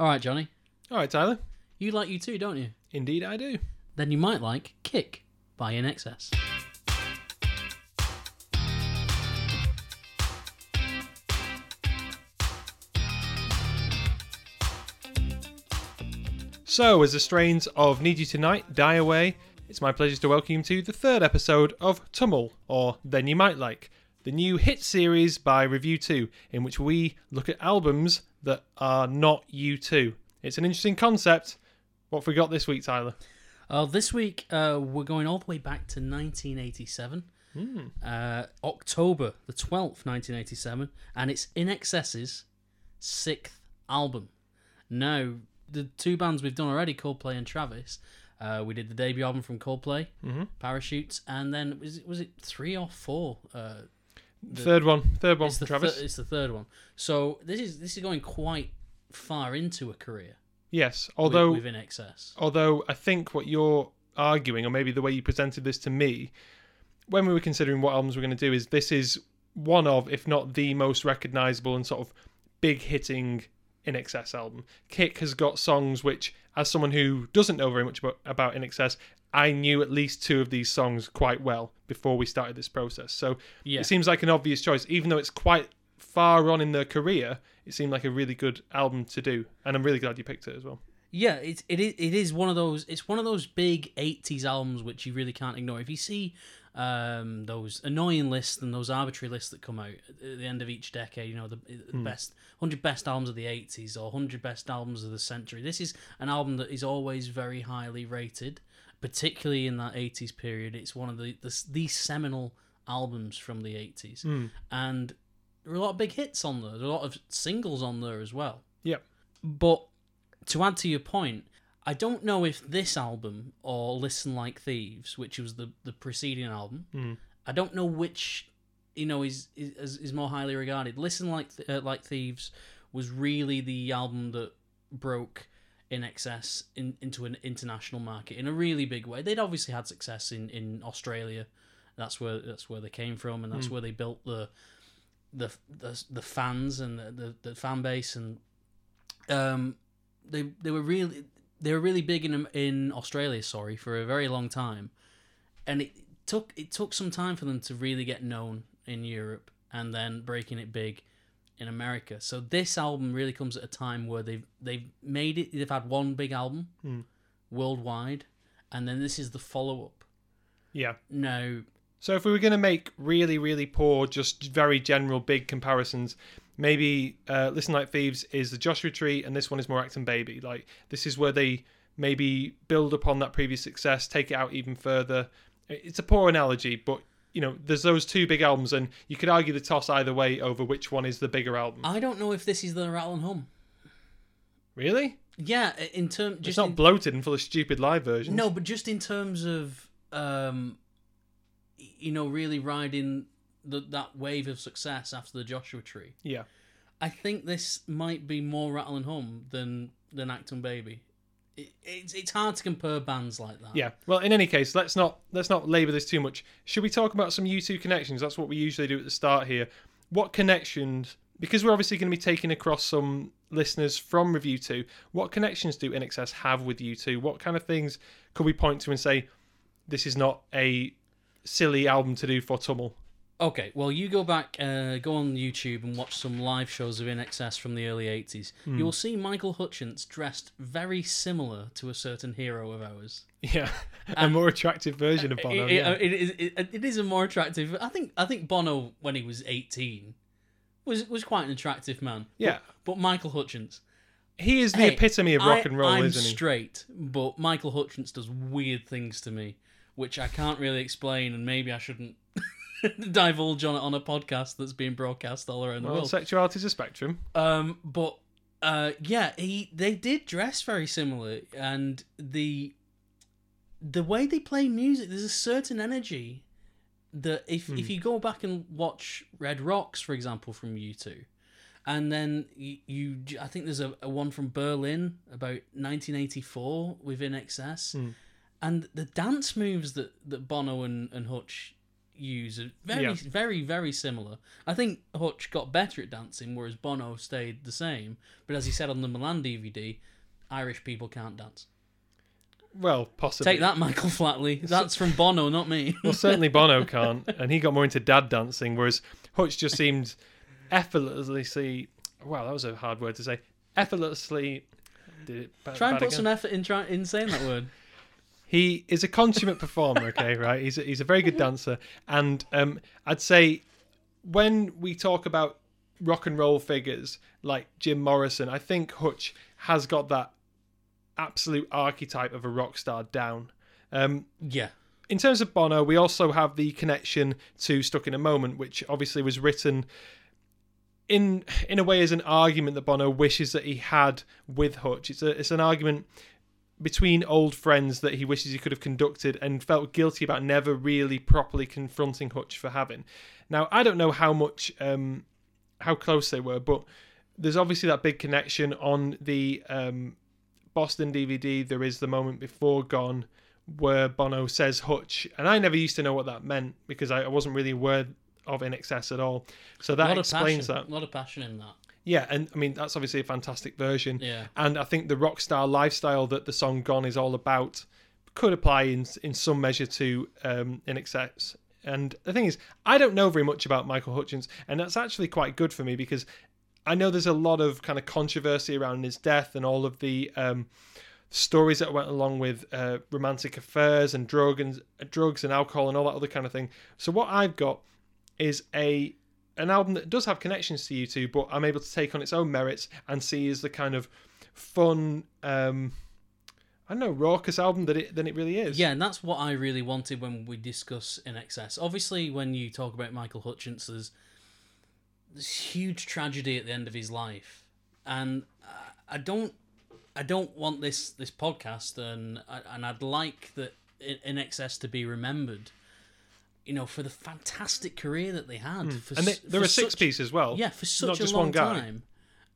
All right, Johnny. All right, Tyler. You like U2, don't you? Indeed, I do. Then you might like Kick by INXS. So, as the strains of Need You Tonight die away, it's my pleasure to welcome you to the third episode of TUML, or Then You Might Like, the new hit series by REVU2, in which we look at albums that are not U2. It's an interesting concept. What have we got this week, Tyler? Uh, this week, uh, we're going all the way back to 1987. Uh, October the 12th, 1987. And it's INXS's sixth album. Now, the two bands we've done already, Coldplay and Travis, uh, we did the debut album from Coldplay, Parachutes, and then was it, was it three or four? Uh, third one. Third one it's, the Travis. thir- it's the third one. So this is this is going quite far into a career. yes, although within Excess. although I think what you're arguing, or maybe the way you presented this to me, when we were considering what albums we're going to do, is this is one of, if not the most recognizable and sort of big hitting INXS album. Kick has got songs which, as someone who doesn't know very much about, about INXS, I knew at least two of these songs quite well before we started this process. So Yeah. it seems like an obvious choice, even though it's quite far on in their career. It seemed like a really good album to do, and I'm really glad you picked it as well. Yeah, it, it is it is one of those it's one of those big eighties albums which you really can't ignore. If you see um, those annoying lists and those arbitrary lists that come out at the end of each decade, you know, the, the best hundred best albums of the eighties or hundred best albums of the century. This is an album that is always very highly rated, particularly in that eighties period. It's one of the the, the seminal albums from the eighties. And there are a lot of big hits on there. There are a lot of singles on there as well. Yep. But to add to your point, I don't know if this album or Listen Like Thieves, which was the the preceding album, I don't know which you know is is, is more highly regarded. Listen Like uh, Like Thieves was really the album that broke INXS in, into an international market in a really big way. They'd obviously had success in, in Australia. That's where that's where they came from, and that's where they built the the the, the fans and the, the, the fan base and um they they were really they were really big in in Australia sorry for a very long time and it took it took some time for them to really get known in Europe and then breaking it big in America so this album really comes at a time where they've they've made it they've had one big album worldwide and then this is the follow up Yeah. No. So if we were going to make really, really poor, just very general big comparisons, maybe uh, Listen Like Thieves is the Joshua Tree, and this one is more Achtung Baby. Like this is where they maybe build upon that previous success, take it out even further. It's a poor analogy, but you know, there's those two big albums, and you could argue the toss either way over which one is the bigger album. I don't know if this is the Rattle and Hum really? yeah in terms It's not in- bloated and full of stupid live versions. No, but just in terms of, um, you know, really riding the, that wave of success after the Joshua Tree, Yeah. I think this might be more Rattle and Hum than than Achtung Baby. It, it's it's hard to compare bands like that. Yeah. Well, in any case, let's not let's not labour this too much. Should we talk about some U2 connections? That's what we usually do at the start here. What connections? Because we're obviously going to be taking across some listeners from REVU2. What connections do INXS have with U2? What kind of things could we point to and say this is not a silly album to do for TUML? Okay, well, you go back, uh, go on YouTube and watch some live shows of INXS from the early 80s. You will see Michael Hutchence dressed very similar to a certain hero of ours. Yeah, a more attractive version of Bono. it, yeah. it, it, it, it is a more attractive. I think I think Bono when he was eighteen was was quite an attractive man. Yeah. but, but Michael Hutchence, he is the hey, epitome of rock I- and roll, I'm isn't he? straight, but Michael Hutchence does weird things to me, which I can't really explain, and maybe I shouldn't divulge on it on a podcast that's being broadcast all around the world. Well, world. sexuality's a spectrum. Um, but uh, yeah, he they did dress very similar, and the the way they play music, there's a certain energy that if if you go back and watch Red Rocks, for example, from U2, and then you, you I think there's a, a one from Berlin about 1984 with INXS, and the dance moves that that Bono and and Hutch use very, Yeah. very, very similar. I think Hutch got better at dancing, whereas Bono stayed the same. But as he said on the Milan DVD, Irish people can't dance. Well, possibly. Take that, Michael Flatley. That's from Bono, not me. Well, certainly Bono can't, and he got more into dad dancing, whereas Hutch just seemed effortlessly. Wow, that was a hard word to say. Effortlessly. Did it Try and put again? some effort in try in saying that word. He is a consummate performer. Okay, right? He's a, he's a very good dancer, and um, I'd say when we talk about rock and roll figures like Jim Morrison, I think Hutch has got that absolute archetype of a rock star down. Um, Yeah. in terms of Bono, we also have the connection to Stuck in a Moment, which obviously was written in in a way as an argument that Bono wishes that he had with Hutch. It's a it's an argument between old friends that he wishes he could have conducted and felt guilty about never really properly confronting Hutch for having. Now I don't know how much um, how close they were, but there's obviously that big connection on the um, Boston DVD. There is the moment before Gone where Bono says Hutch, and I never used to know what that meant because I I wasn't really aware of INXS at all. So that explains passion. that. A lot of passion in that. Yeah, and I mean that's obviously a fantastic version. Yeah. And I think the rock star lifestyle that the song "Gone" is all about could apply in in some measure to um, INXS. And the thing is, I don't know very much about Michael Hutchence, and that's actually quite good for me because I know there's a lot of kind of controversy around his death and all of the um, stories that went along with uh, romantic affairs and drug and drugs and alcohol and all that other kind of thing. So what I've got is a an album that does have connections to U2, but I'm able to take on its own merits and see as the kind of fun, um, I don't know, raucous album that it than it really is. Yeah, and that's what I really wanted when we discuss INXS. Obviously, when you talk about Michael Hutchence, there's this huge tragedy at the end of his life, and I- don't, I don't want this this podcast, and and I'd like that INXS to be remembered. You know, for the fantastic career that they had. For, Hmm. and they, s- they're six such- piece as well. yeah, for such not a just long one guy. time.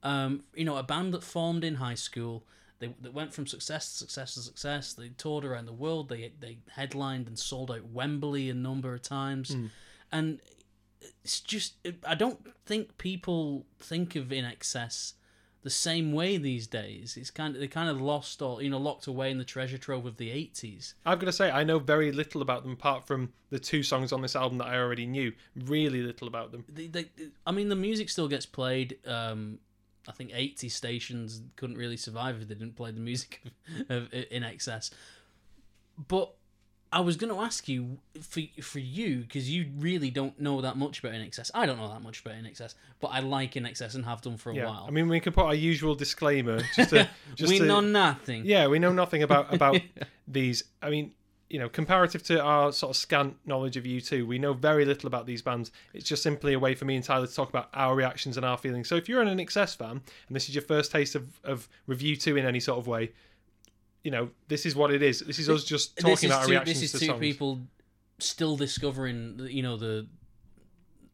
Um, you know, a band that formed in high school. They, they went from success to success to success. They toured around the world. They they headlined and sold out Wembley a number of times, Hmm. and it's just I don't think people think of INXS the same way these days. It's kind of they kind of lost or you know locked away in the treasure trove of the eighties. I've got to say, I know very little about them apart from the two songs on this album that I already knew. Really little about them. they, they, I mean, the music still gets played. Um, I think 80 stations couldn't really survive if they didn't play the music of, of INXS. But I was going to ask you for for you because you really don't know that much about excess. I don't know that much about excess, but I like excess and have done for a Yeah, while. I mean, we can put our usual disclaimer just to just we to, know nothing. Yeah, we know nothing about about these. I mean, you know, comparative to our sort of scant knowledge of U2, we know very little about these bands. It's just simply a way for me and Tyler to talk about our reactions and our feelings. So if you're an excess fan and this is your first taste of, of review two in any sort of way, you know, this is what it is. This is us just talking is about our two, reactions this is two songs. people still discovering, you know, the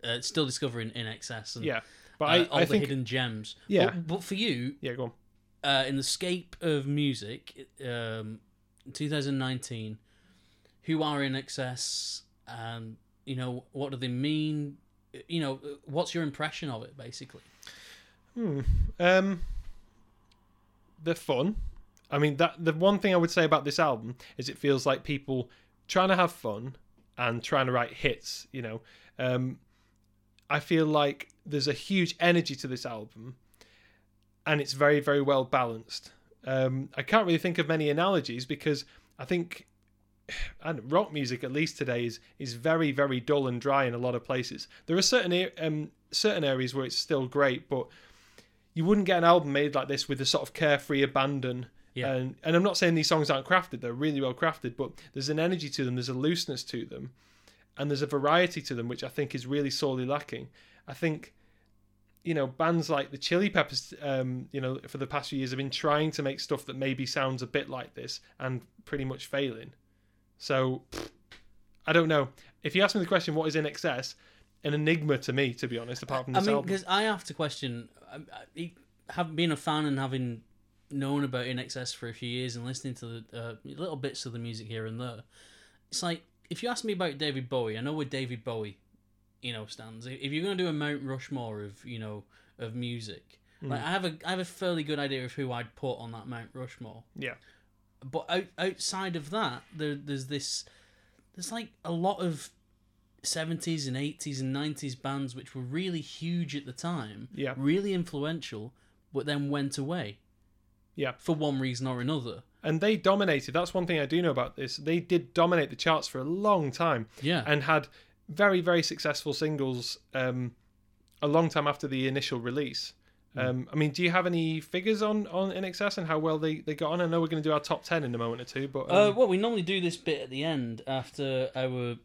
uh, still discovering INXS and Yeah, but uh, I, all I the think hidden gems. Yeah. But, but for you, yeah, go on. uh, in the scape of music, um, 2019, who are INXS, and you know what do they mean? You know, what's your impression of it, basically? Hmm. Um, they're fun. I mean, that the one thing I would say about this album is it feels like people trying to have fun and trying to write hits. You know, um, I feel like there's a huge energy to this album, and it's very, very well balanced. Um, I can't really think of many analogies because I think and rock music at least today is is very very dull and dry in a lot of places. There are certain um, certain areas where it's still great, but you wouldn't get an album made like this with a sort of carefree abandon. Yeah. And and I'm not saying these songs aren't crafted; they're really well crafted. But there's an energy to them, there's a looseness to them, and there's a variety to them, which I think is really sorely lacking. I think, you know, bands like the Chili Peppers, um, you know, for the past few years have been trying to make stuff that maybe sounds a bit like this and pretty much failing. So, I don't know. If you ask me the question, what is INXS? An enigma to me, to be honest. Apart from I mean, album. because I have to question, I, I, having been a fan and having known about INXS for a few years and listening to the uh, little bits of the music here and there, it's like if you ask me about David Bowie, I know where David Bowie, you know, stands. If you're gonna do a Mount Rushmore of you know of music, like I have a I have a fairly good idea of who I'd put on that Mount Rushmore. Yeah. But out, outside of that, there there's this there's like a lot of 70s and 80s and 90s bands which were really huge at the time, Yeah. really influential, but then went away Yeah. for one reason or another. And they dominated. That's one thing I do know about this. They did dominate the charts for a long time Yeah. and had very, very successful singles um, a long time after the initial release. Um, I mean, do you have any figures on on INXS and how well they, they got on? I know we're going to do our top ten in a moment or two, but Uh, um, well, we normally do this bit at the end after our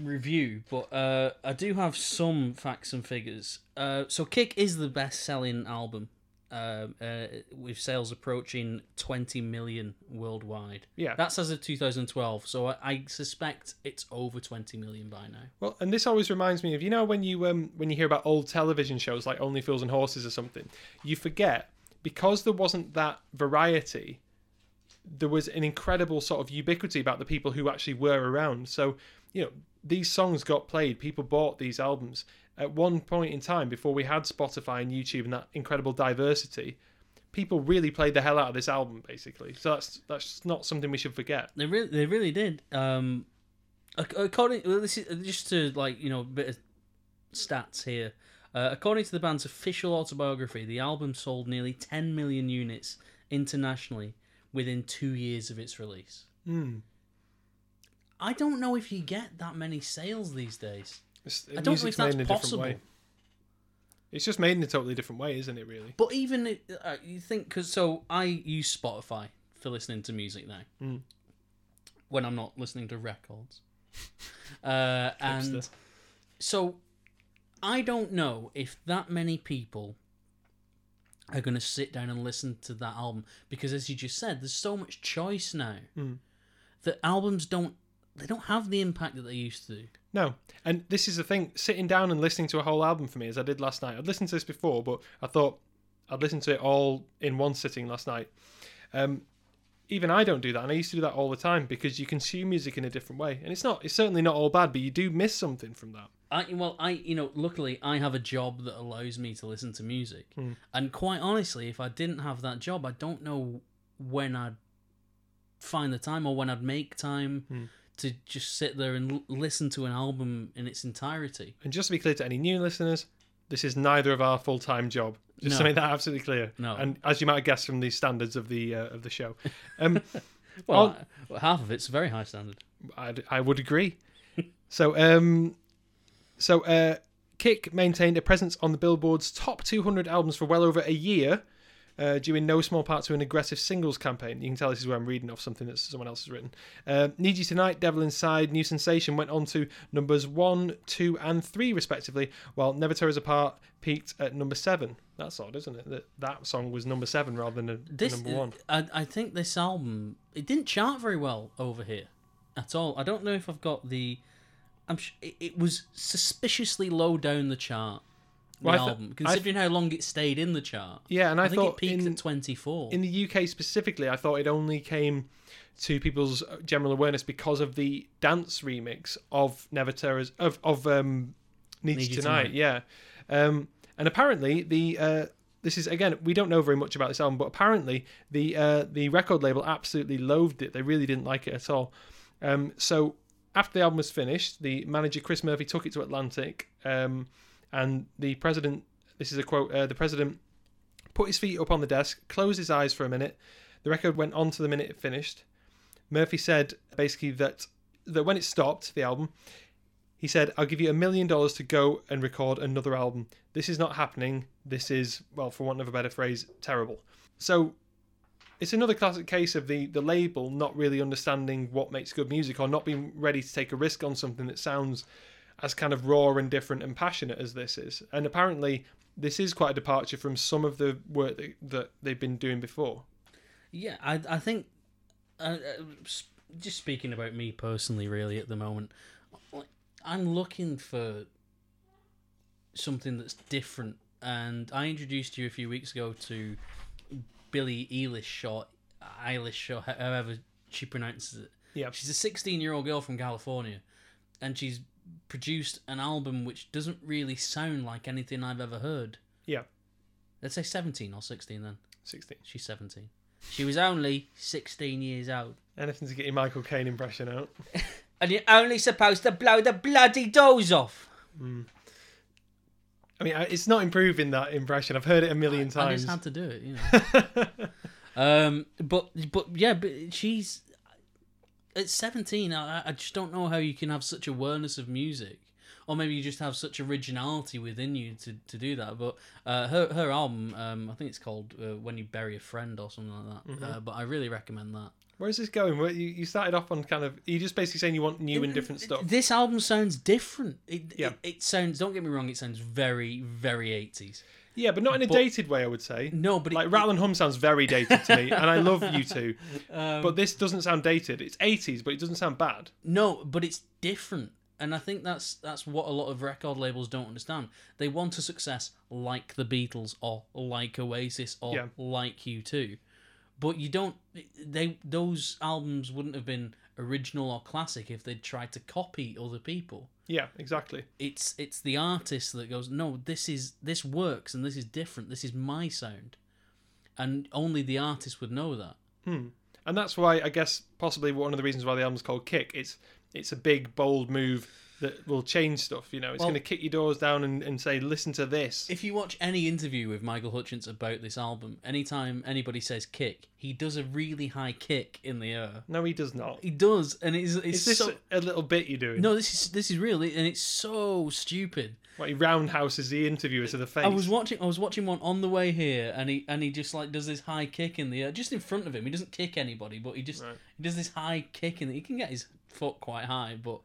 review, but uh, I do have some facts and figures. Uh, so, Kick is the best-selling album, uh, uh, with sales approaching 20 million worldwide. yeah. That's as of 2012, so I, I suspect it's over 20 million by now. Well, and this always reminds me of you know when you um when you hear about old television shows like Only Fools and Horses or something, you forget because there wasn't that variety. There was an incredible sort of ubiquity about the people who actually were around. So, you know, these songs got played. People bought these albums at one point in time before we had Spotify and YouTube and that incredible diversity. People really played the hell out of this album, basically. So that's that's not something we should forget. They really, they really did. Um, according, well, this is just to like you know, a bit of stats here. Uh, according to the band's official autobiography, the album sold nearly 10 million units internationally within two years of its release. Hmm. I don't know if you get that many sales these days. It's, I don't know if that's made in a different possible. way. It's just made in a totally different way, isn't it? Really. But even uh, you think because so I use Spotify for listening to music now Mm. when I'm not listening to records, uh, and so I don't know if that many people are going to sit down and listen to that album because, as you just said, there's so much choice now Mm. that albums don't they don't have the impact that they used to. No, and this is the thing: sitting down and listening to a whole album for me, as I did last night. I'd listened to this before, but I thought I'd listen to it all in one sitting last night. Um, even I don't do that, and I used to do that all the time because you consume music in a different way, and it's not—it's certainly not all bad, but you do miss something from that. I well, I you know, luckily I have a job that allows me to listen to music, Hmm. and quite honestly, if I didn't have that job, I don't know when I'd find the time or when I'd make time Hmm. To just sit there and l- listen to an album in its entirety. And just to be clear to any new listeners, this is neither of our full-time job. Just to make that absolutely clear. No. And as you might have guessed from the standards of the uh, of the show, um, Well, I- half of it's very high standard. I'd, I would agree. so, um, so uh, Kick maintained a presence on the Billboard's top 200 albums for well over a year, uh, due in no small part to an aggressive singles campaign. You can tell this is where I'm reading off something that someone else has written. Uh, Need You Tonight, Devil Inside, New Sensation went on to numbers one, two, and three respectively, while Never Tear Us Apart peaked at number seven. That's odd, isn't it? That that song was number seven rather than a, This, number one. I, I think this album it didn't chart very well over here at all. I don't know if I've got the. I'm sh- it was suspiciously low down the chart. Well, th- album, I th- considering how long it stayed in the chart. Yeah, and I, I, think thought it peaked in, at 24. in the UK specifically, I thought it only came to people's general awareness because of the dance remix of Never Tear Us of of um, Need, Need Tonight. Tonight. Yeah, um, and apparently the uh, this is again we don't know very much about this album, but apparently the uh, the record label absolutely loathed it. They really didn't like it at all. Um, so after the album was finished, the manager Chris Murphy took it to Atlantic, um, and the president. This is a quote. Uh, the president put his feet up on the desk, closed his eyes for a minute. The record went on to the minute it finished. Murphy said basically that that when it stopped, the album, he said, I'll give you a million dollars to go and record another album. This is not happening. This is, well, for want of a better phrase, terrible. So it's another classic case of the, the label not really understanding what makes good music or not being ready to take a risk on something that sounds as kind of raw and different and passionate as this is. And apparently, this is quite a departure from some of the work that, that they've been doing before. Yeah, I I think uh, uh, just speaking about me personally, really at the moment, I'm looking for something that's different. And I introduced you a few weeks ago to Billie Eilish or Eilish or however she pronounces it. Yeah. She's a 16 year old girl from California, and she's produced an album which doesn't really sound like anything I've ever heard. Yeah. Let's say 17 or 16 then. 16. She's 17. She was only 16 years old. Anything to get your Michael Caine impression out. And you're only supposed to blow the bloody doors off. I mean, it's not improving that impression. I've heard it a million I times. just had to do it, you know. um, but but yeah, but she's at seventeen. I, I just don't know how you can have such awareness of music, or maybe you just have such originality within you to, to do that. But uh, her her album, um, I think it's called uh, "When You Bury a Friend" or something like that. Mm-hmm. Uh, but I really recommend that. Where's this going? Where you, you started off on kind of. You just basically saying you want new and different stuff? This album sounds different. It, Yeah. it, it sounds. Don't get me wrong. It sounds very very eighties. Yeah, but not in a But- dated way, I would say. No, but Like it, Rattle and Hum sounds very dated to me, and I love U2. Um, But this doesn't sound dated. It's 80s, but it doesn't sound bad. No, but it's different. And I think that's that's what a lot of record labels don't understand. They want a success like the Beatles or like Oasis or Yeah. like U2, But you don't they those albums wouldn't have been original or classic if they'd tried to copy other people. Yeah, exactly. It's it's the artist that goes, "No, this is this works and this is different. This is my sound." And only the artist would know that. Hmm. And that's why I guess possibly one of the reasons why the album's called Kick. It's it's a big bold move that will change stuff. You know, it's Well- going to kick your doors down and, and say, listen to this. If you watch any interview with Michael Hutchence about this album, anytime anybody says kick, he does a really high kick in the air. no, he does not. He does, and it's it's Is this so a little bit you're doing? no. This is this is real, and it's so stupid. What he roundhouses the interviewer to the face. I was watching I was watching one on the way here, and he and he just like does this high kick in the air, just in front of him. He doesn't kick anybody, but he just Right. he does this high kick in. The, he can get his foot quite high, but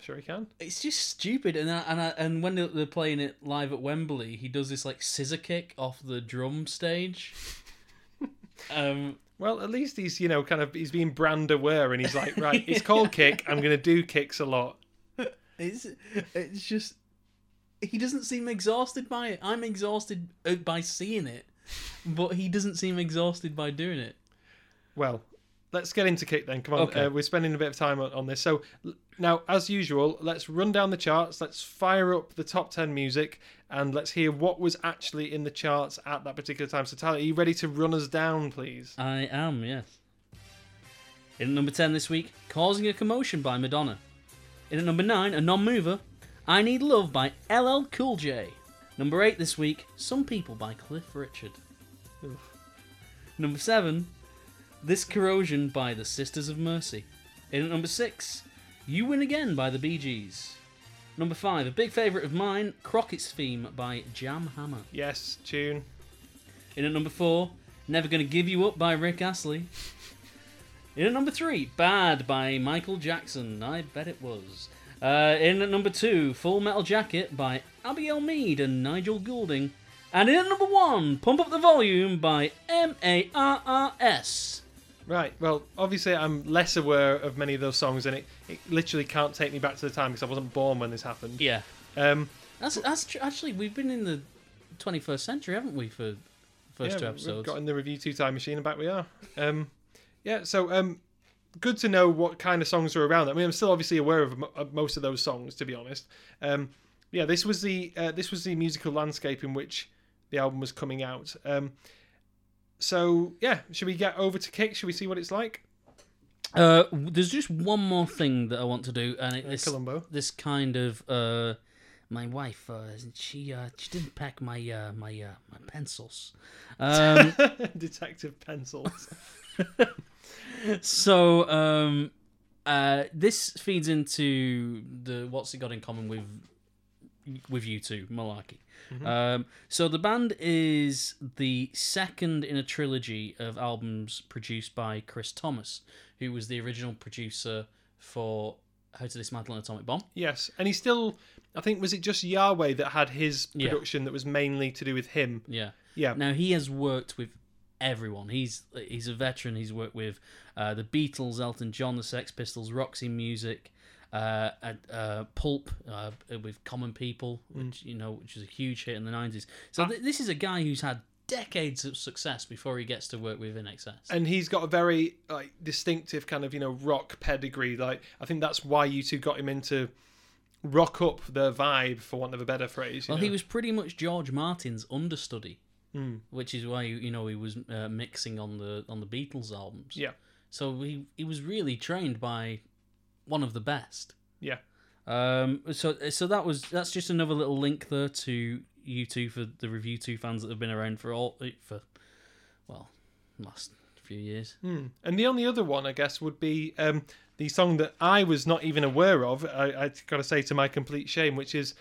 Sure, he can. it's just stupid. And I, and I, and when they're- playing it live at Wembley, he does this like scissor kick off the drum stage. um, Well, at least he's you know kind of he's being brand aware, and he's like, right, it's called Kick. I'm going to do kicks a lot. it's it's just he doesn't seem exhausted by it. I'm exhausted uh, by seeing it, but he doesn't seem exhausted by doing it. Well, let's get into Kick then. Come on, Okay. uh, we're spending a bit of time on, on this. So now, as usual, let's run down the charts. Let's fire up the top ten music, and let's hear what was actually in the charts at that particular time. So, Tyler, are you ready to run us down, please? I am, yes. In at number 10 this week, Causing a Commotion by Madonna. In at number 9, a non mover, I Need Love by LL Cool J. Number 8 this week, Some People by Cliff Richard. Number 7, This Corrosion by the Sisters of Mercy. In at number 6, You Win Again by the Bee Gees. Number 5, a big favourite of mine, Crockett's Theme by Jan Hammer. Yes, tune. In at number four, Never Gonna Give You Up by Rick Astley. In at number three, Bad by Michael Jackson. I bet it was. Uh, in at number two, Full Metal Jacket by Abigail Mead and Nigel Goulding. And in at number one, Pump Up the Volume by M A R R S. Right. Well, obviously, I'm less aware of many of those songs, and it, it literally can't take me back to the time because I wasn't born when this happened. Yeah. Um, That's, that's tr- actually, we've been in the 21st century, haven't we, for first yeah, two we've episodes? got in the review two time machine, and back we are. Um, yeah. So, um, good to know what kind of songs are around. I mean, I'm still obviously aware of, mo- of most of those songs, to be honest. Um, yeah, this was the uh, this was the musical landscape in which the album was coming out. Um, so yeah, should we get over to Kick? Should we see what it's like? Uh, there's just one more thing that I want to do, and it, Uh, this Columbo. this kind of uh, my wife uh, she uh, she didn't pack my uh, my uh, my pencils. Um, Detective pencils. so um, uh, this feeds into the what's it got in common with with U2 malarkey. Um, so the band is the second in a trilogy of albums produced by Chris Thomas, who was the original producer for How to Dismantle an Atomic Bomb. Yes, and he still. I think was it just Yahweh that had his Yeah. production that was mainly to do with him. Yeah. Yeah. Now he has worked with everyone. He's he's a veteran. He's worked with uh, the Beatles, Elton John, the Sex Pistols, Roxy Music, uh, uh, Pulp uh, with Common People, which you know, which is a huge hit in the nineties. So th- this is a guy who's had decades of success before he gets to work with INXS. and he's got a very like distinctive kind of you know rock pedigree. Like I think that's why U2 got him into rock up the vibe, for want of a better phrase. you Well, know? he was pretty much George Martin's understudy, Hmm. which is why you know he was uh, mixing on the on the Beatles albums. Yeah. So he he was really trained by one of the best. Yeah. Um. So so that was that's just another little link there to U2 for the review two fans that have been around for all for, well, last few years. Hmm. And the only other one, I guess, would be um, the song that I was not even aware of. I, I got to say, to my complete shame, which is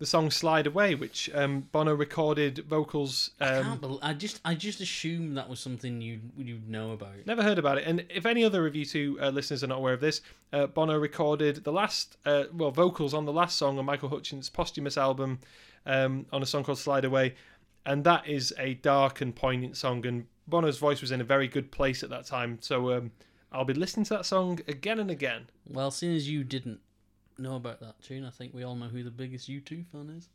the song "Slide Away," which um, Bono recorded vocals. I Um, can't bel I just I just assumed that was something you you'd know about. Never heard about it. And if any other of U2 uh, listeners are not aware of this, uh, Bono recorded the last, uh, well, vocals on the last song on Michael Hutchence' posthumous album um, on a song called Slide Away. And that is a dark and poignant song. And Bono's voice was in a very good place at that time. So um, I'll be listening to that song again and again. Well, seeing as you didn't know about that tune, I think we all know who the biggest U2 fan is.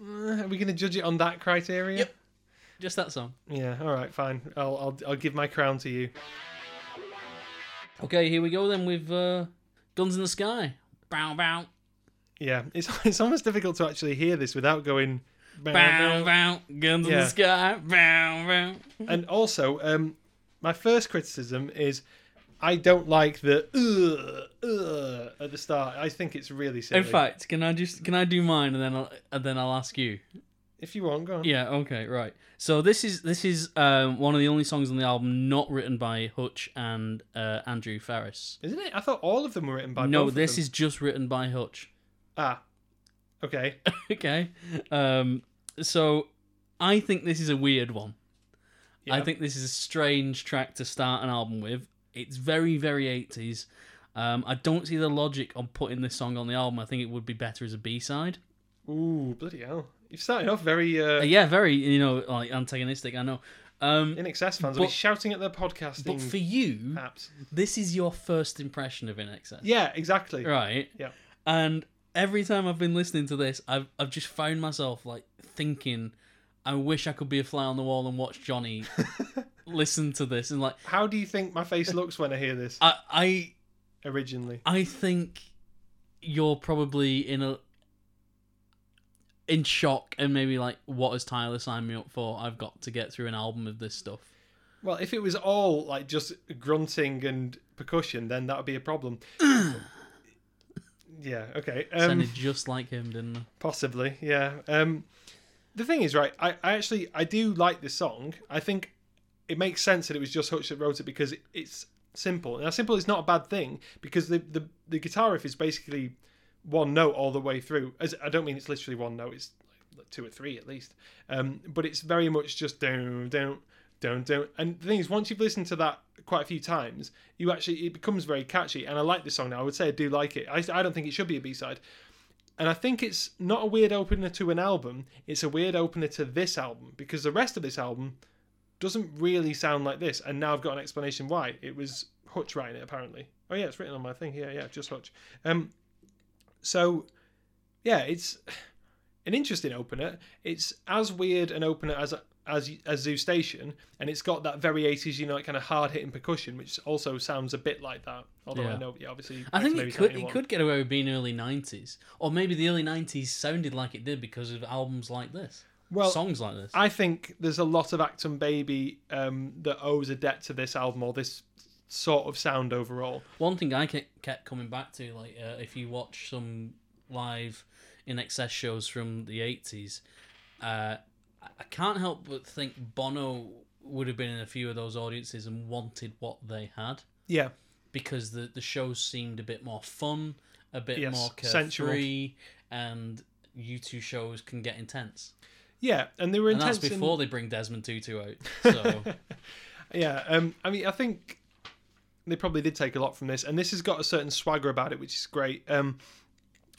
Uh, are we going to judge it on that criteria? Yep. Just that song. Yeah, all right, fine. I'll, I'll, I'll give my crown to you. Okay, here we go then with uh, Guns in the Sky. Bow, bow, Yeah, it's, it's almost difficult to actually hear this without going. bow, bow. bow. Guns in Yeah. the Sky. Bow, bow. And also, um, my first criticism is I don't like the uh, uh, at the start. I think it's really silly. In fact, can I just can I do mine and then I'll, and then I'll ask you? if you want, go on. Yeah. Okay. Right. So this is this is um, one of the only songs on the album not written by Hutch and uh, Andrew Farriss. Isn't it? I thought all of them were written by. no, this is just written by Hutch. ah, okay. okay. Um, so I think this is a weird one. I think this is a strange track to start an album with. It's very, very 80s. Um, I don't see the logic on putting this song on the album. I think it would be better as a B side. Ooh, bloody hell! You've started off very uh, Uh, yeah, very, you know, like antagonistic. I know. Um, INXS fans. will be but- shouting at their podcasting but for you, apps. this is your first impression of INXS, Yeah, exactly. right? Yeah. And every time I've been listening to this, I've I've just found myself like thinking, I wish I could be a fly on the wall and watch Johnny listen to this and like How do you think my face looks when I hear this? I I Originally, I think you're probably in a in shock and maybe like what has Tyler signed me up for? I've got to get through an album of this stuff. well, if it was all like just grunting and percussion, then that would be a problem. yeah. Okay. Um, Sounded just like him, didn't it? Possibly, yeah. Um, the thing is, right? I, I actually I do like this song. I think it makes sense that it was just Hutch that wrote it because it, it's simple. Now, simple is not a bad thing because the, the the guitar riff is basically one note all the way through. As I don't mean it's literally one note; it's like two or three at least. Um, but it's very much just down, down, down, down. And the thing is, once you've listened to that quite a few times, you actually it becomes very catchy. And I like this song now. I would say I do like it. I, I don't think it should be a B side. And I think it's not a weird opener to an album, it's a weird opener to this album because the rest of this album doesn't really sound like this. And now I've got an explanation why. It was Hutch writing it, apparently. Oh, yeah, it's written on my thing. Yeah, yeah, just Hutch. Um, so, yeah, it's an interesting opener. It's as weird an opener as as as Zoo Station, and it's got that very 80s, you know, like kind of hard hitting percussion, which also sounds a bit like that. Although I know, yeah, obviously, I think it could it could get away with being early nineties, or maybe the early nineties sounded like it did because of albums like this, Well, songs like this. I think there's a lot of Achtung Baby um, that owes a debt to this album or this sort of sound overall. One thing I kept coming back to, like uh, if you watch some live INXS shows from the eighties, uh, I can't help but think Bono would have been in a few of those audiences and wanted what they had Yeah, because the the shows seemed a bit more fun, a bit Yes, more sensual. and U2 shows can get intense. yeah, and they were And that's intense. in- before they bring Desmond Tutu out. So yeah, um, I mean, I think they probably did take a lot from this, and this has got a certain swagger about it, which is great. Um,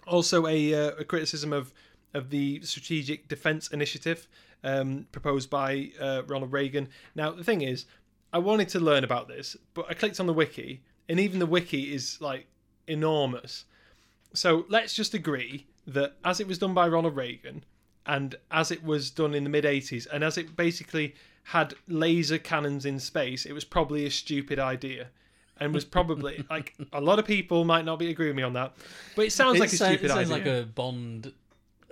also, a, uh, a criticism of of the Strategic Defense Initiative um, proposed by uh, Ronald Reagan. Now, the thing is, I wanted to learn about this, but I clicked on the wiki, and even the wiki is like enormous. So let's just agree that as it was done by Ronald Reagan, and as it was done in the mid 80s, and as it basically had laser cannons in space, it was probably a stupid idea. And was probably like a lot of people might not be agree with me on that, but it sounds like a sound- stupid it sounds idea. like a Bond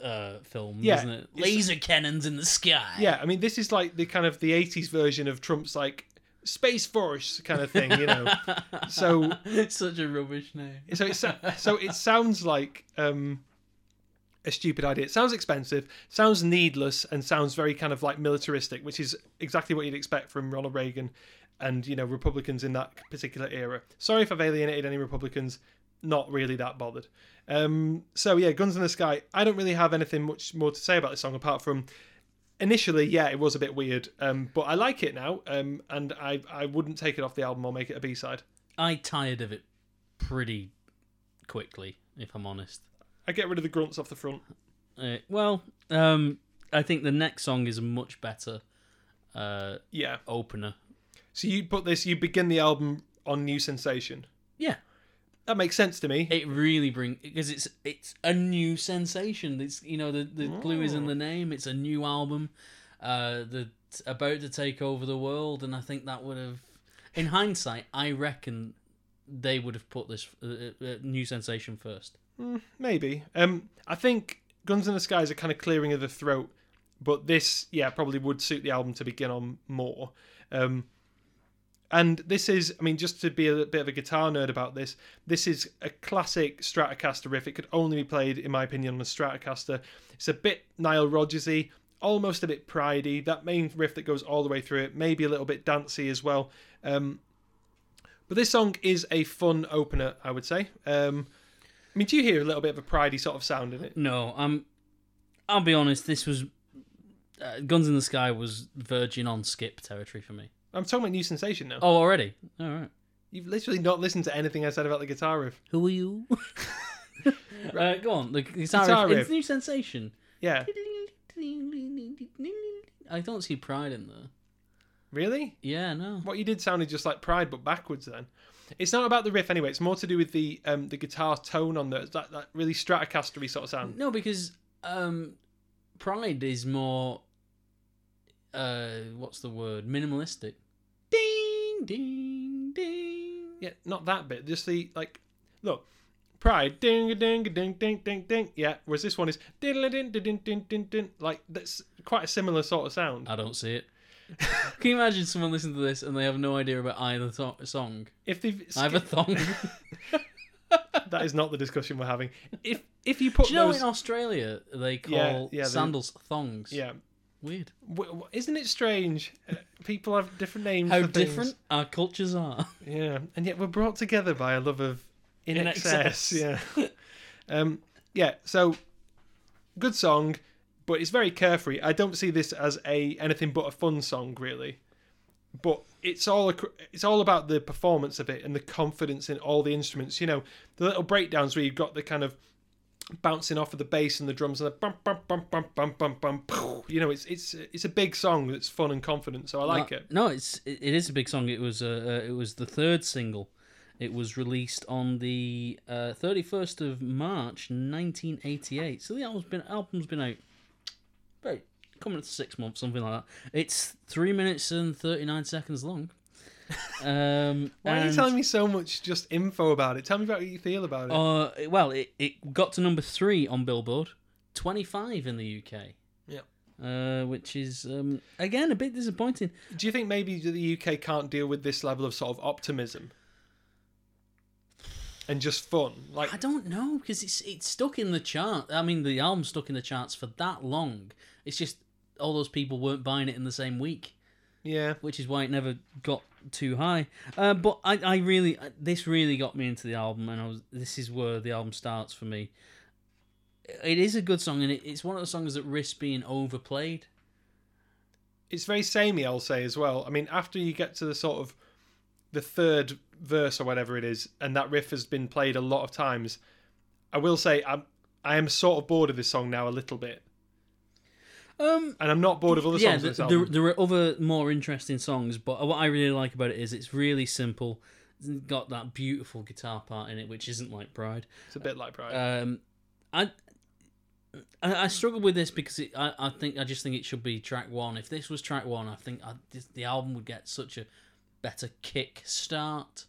uh, film, Yeah, doesn't it? Laser cannons in the sky. Yeah, I mean, this is like the kind of the '80s version of Trump's like space force kind of thing, you know. so, it's such a rubbish name. so it so, so it sounds like um, a stupid idea. It sounds expensive, sounds needless, and sounds very kind of like militaristic, which is exactly what you'd expect from Ronald Reagan and you know Republicans in that particular era. Sorry if I've alienated any Republicans. Not really that bothered. Um, so yeah, Guns in the Sky. I don't really have anything much more to say about this song apart from initially, yeah, it was a bit weird, um, but I like it now, um, and I I wouldn't take it off the album or make it a B side. I tired of it pretty quickly, if I'm honest. I get rid of the grunts off the front. Uh, well, um, I think the next song is a much better uh, Yeah. opener. So you put this, you begin the album on New Sensation. Yeah, That makes sense to me. it really brings because it's it's a new sensation. It's you know the the glue is in the name. It's a new album, uh, that's about to take over the world, and I think that would have, in hindsight, I reckon they would have put this uh, uh, uh, new sensation first. Maybe. Um, I think Guns in the Sky is a kind of clearing of the throat, but this, yeah, probably would suit the album to begin on more. Um, and this is, I mean, just to be a bit of a guitar nerd about this, this is a classic Stratocaster riff. It could only be played, in my opinion, on a Stratocaster. It's a bit Nile Rodgersy, almost a bit pridey. That main riff that goes all the way through it, maybe a little bit dancey as well. Um, but this song is a fun opener, I would say. Um, I mean, do you hear a little bit of a pridey sort of sound in it? No, I'm. I'll be honest. This was uh, Guns in the Sky was verging on skip territory for me. I'm talking about New Sensation now. Oh, already. All right. You've literally not listened to anything I said about the guitar riff. Who are you? uh, go on. The guitar, Guitar riff. riff. It's new sensation. Yeah. I don't see pride in there. Really? Yeah, no. What you did sounded just like Pride, but backwards then. It's not about the riff anyway. It's more to do with the um, the guitar tone on the that, that really Stratocaster sort of sound. No, because um, pride is more. Uh, what's the word? Minimalistic. Ding, ding, ding. Yeah, not that bit. Just the like, look, Pride, ding a ding a ding ding ding ding. Yeah, whereas this one is diddle ding ding ding ding ding. Like that's quite a similar sort of sound. I don't see it. Can you imagine someone listening to this and they have no idea about either th- song? If they've Either thong. that is not the discussion we're having. If if you put Do you know those, in Australia they call Yeah, yeah, they- sandals thongs? yeah, Weird. W- w- isn't it strange? Uh, People have different names. How for things. different our cultures are. Yeah, and yet we're brought together by a love of in, In excess. excess. Yeah, um, yeah. So good song, but it's very carefree. I don't see this as a anything but a fun song, really. But it's all it's all about the performance of it and the confidence in all the instruments. You know, the little breakdowns where you've got the kind of bouncing off of the bass and the drums and the bum bum bum bum bum bum bum. pow. You know, it's it's it's a big song that's fun and confident. So I like No- it. No, it's it, is a big song. It was uh, uh, it was the third single. It was released on the thirty first of March, nineteen eighty eight. So the album's been album's been out about coming to six months, something like that. It's three minutes and thirty nine seconds long. Um, Why are you telling me so much just info about it? Tell me about what you feel about it. Uh, well, it, it got to number three on Billboard, twenty five in the UK. Yeah. Uh, which is um, again a bit disappointing. Do you think maybe the UK can't deal with this level of sort of optimism and just fun? Like, I don't know because it's it's stuck in the chart. I mean, the album's stuck in the charts for that long. It's just all those people weren't buying it in the same week, yeah, which is why it never got too high. Uh, but I, I really this really got me into the album, and I was this is where the album starts for me. It is a good song, and it, it's one of the songs that risks being overplayed. it's very samey. I'll say as well. I mean, after you get to the sort of the third verse or whatever it is, and that riff has been played a lot of times, I will say I'm I am sort of bored of this song now a little bit, Um, and I'm not bored of other yeah, songs. on this there, there are other more interesting songs, but what I really like about it is it's really simple. It's got that beautiful guitar part in it, which isn't like Pride. It's a bit like Pride. Um, I I, I struggle with this because it, I, I think I just think it should be track one. If this was track one, I think I, this, the album would get such a better kick start.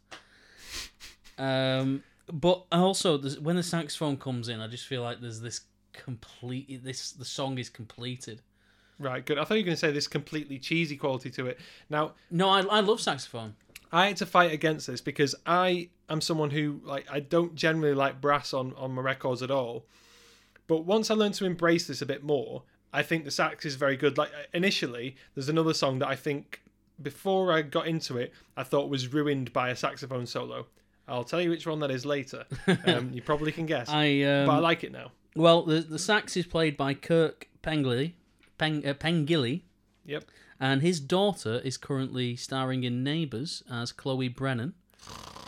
Um, but also when the saxophone comes in, I just feel like there's this complete this the song is completed. Right, good. I thought you were going to say this completely cheesy quality to it. Now, No, I, I love saxophone. I had to fight against this because I am someone who like I don't generally like brass on on my records at all. But once I learned to embrace this a bit more, I think the sax is very good. Like initially, there's another song that I think before I got into it, I thought was ruined by a saxophone solo. I'll tell you which one that is later. Um, you probably can guess, I um, but I like it now. Well the the sax is played by Kirk Pengilly, Peng, uh, Pengilly, Yep. and his daughter is currently starring in Neighbours as Chloe Brennan.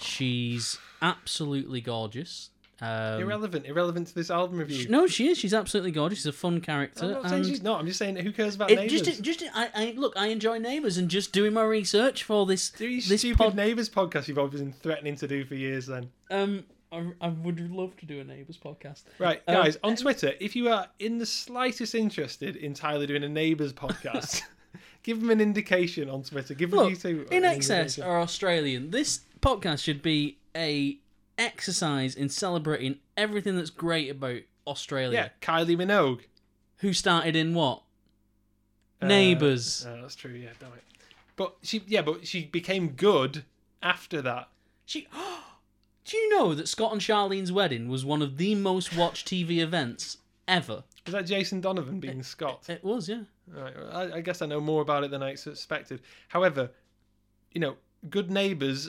She's absolutely gorgeous. Um, Irrelevant, irrelevant to this album review. no, she is. She's absolutely gorgeous. She's a fun character. I'm not saying she's not. I'm just saying who cares about it, neighbours? just, just, I, I look. I enjoy Neighbours, and just doing my research for this. Do you this stupid pod, neighbours podcast you've always been threatening to do for years then. um, I, I would love to do a Neighbours podcast. Right, Um, guys, on Twitter, if you are in the slightest interested in Tyler doing a neighbours podcast, give him an indication on Twitter. Give them Look, you two INXS are Australian. This podcast should be a exercise in celebrating everything that's great about Australia. Yeah, Kylie Minogue. Who started in what? Uh, Neighbours. uh, that's true. Yeah, damn it. But she, yeah, but she became good after that. She. Do you know that Scott and Charlene's wedding was one of the most watched TV events ever? Was that Jason Donovan being Scott? It was, yeah. Right, I, I guess I know more about it than I suspected. However, you know, good neighbours,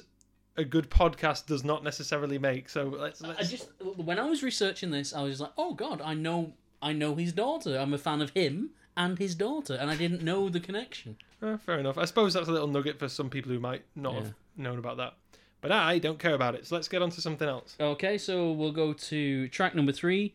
a good podcast does not necessarily make. So let's. let's I just when I was researching this, I was like, "Oh God, I know, I know his daughter. I'm a fan of him and his daughter, and I didn't know the connection." Uh, fair enough. I suppose that's a little nugget for some people who might not have known about that. But I don't care about it. So let's get on to something else. Okay, so we'll go to track number three,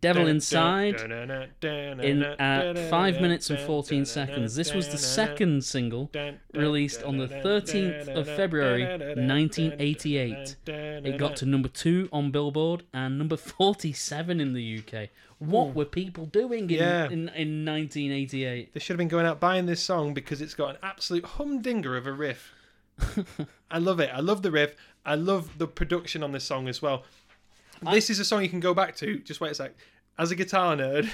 "Devil Inside." In at five minutes and fourteen seconds. This was the second single released on the 13th of February 1988. It got to number two on Billboard and number 47 in the UK. What were people doing in, Yeah. in, in 1988? They should have been going out buying this song because it's got an absolute humdinger of a riff. I love it. I love the riff. I love the production on this song as well. This is a song you can go back to. Just wait a sec. As a guitar nerd,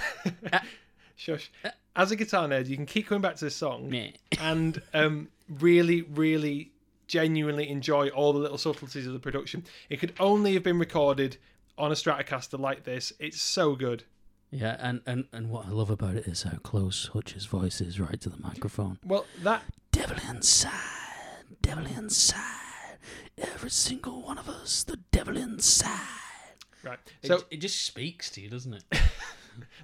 shush. As a guitar nerd, you can keep coming back to this song Meh. and um, really, really, genuinely enjoy all the little subtleties of the production. It could only have been recorded on a Stratocaster like this. It's so good. Yeah, and, and, and what I love about it is how close Hutch's voice is right to the microphone. Well, that Devil inside, devil inside, every single one of us, the devil inside. right. So So it, just speaks to you, doesn't it?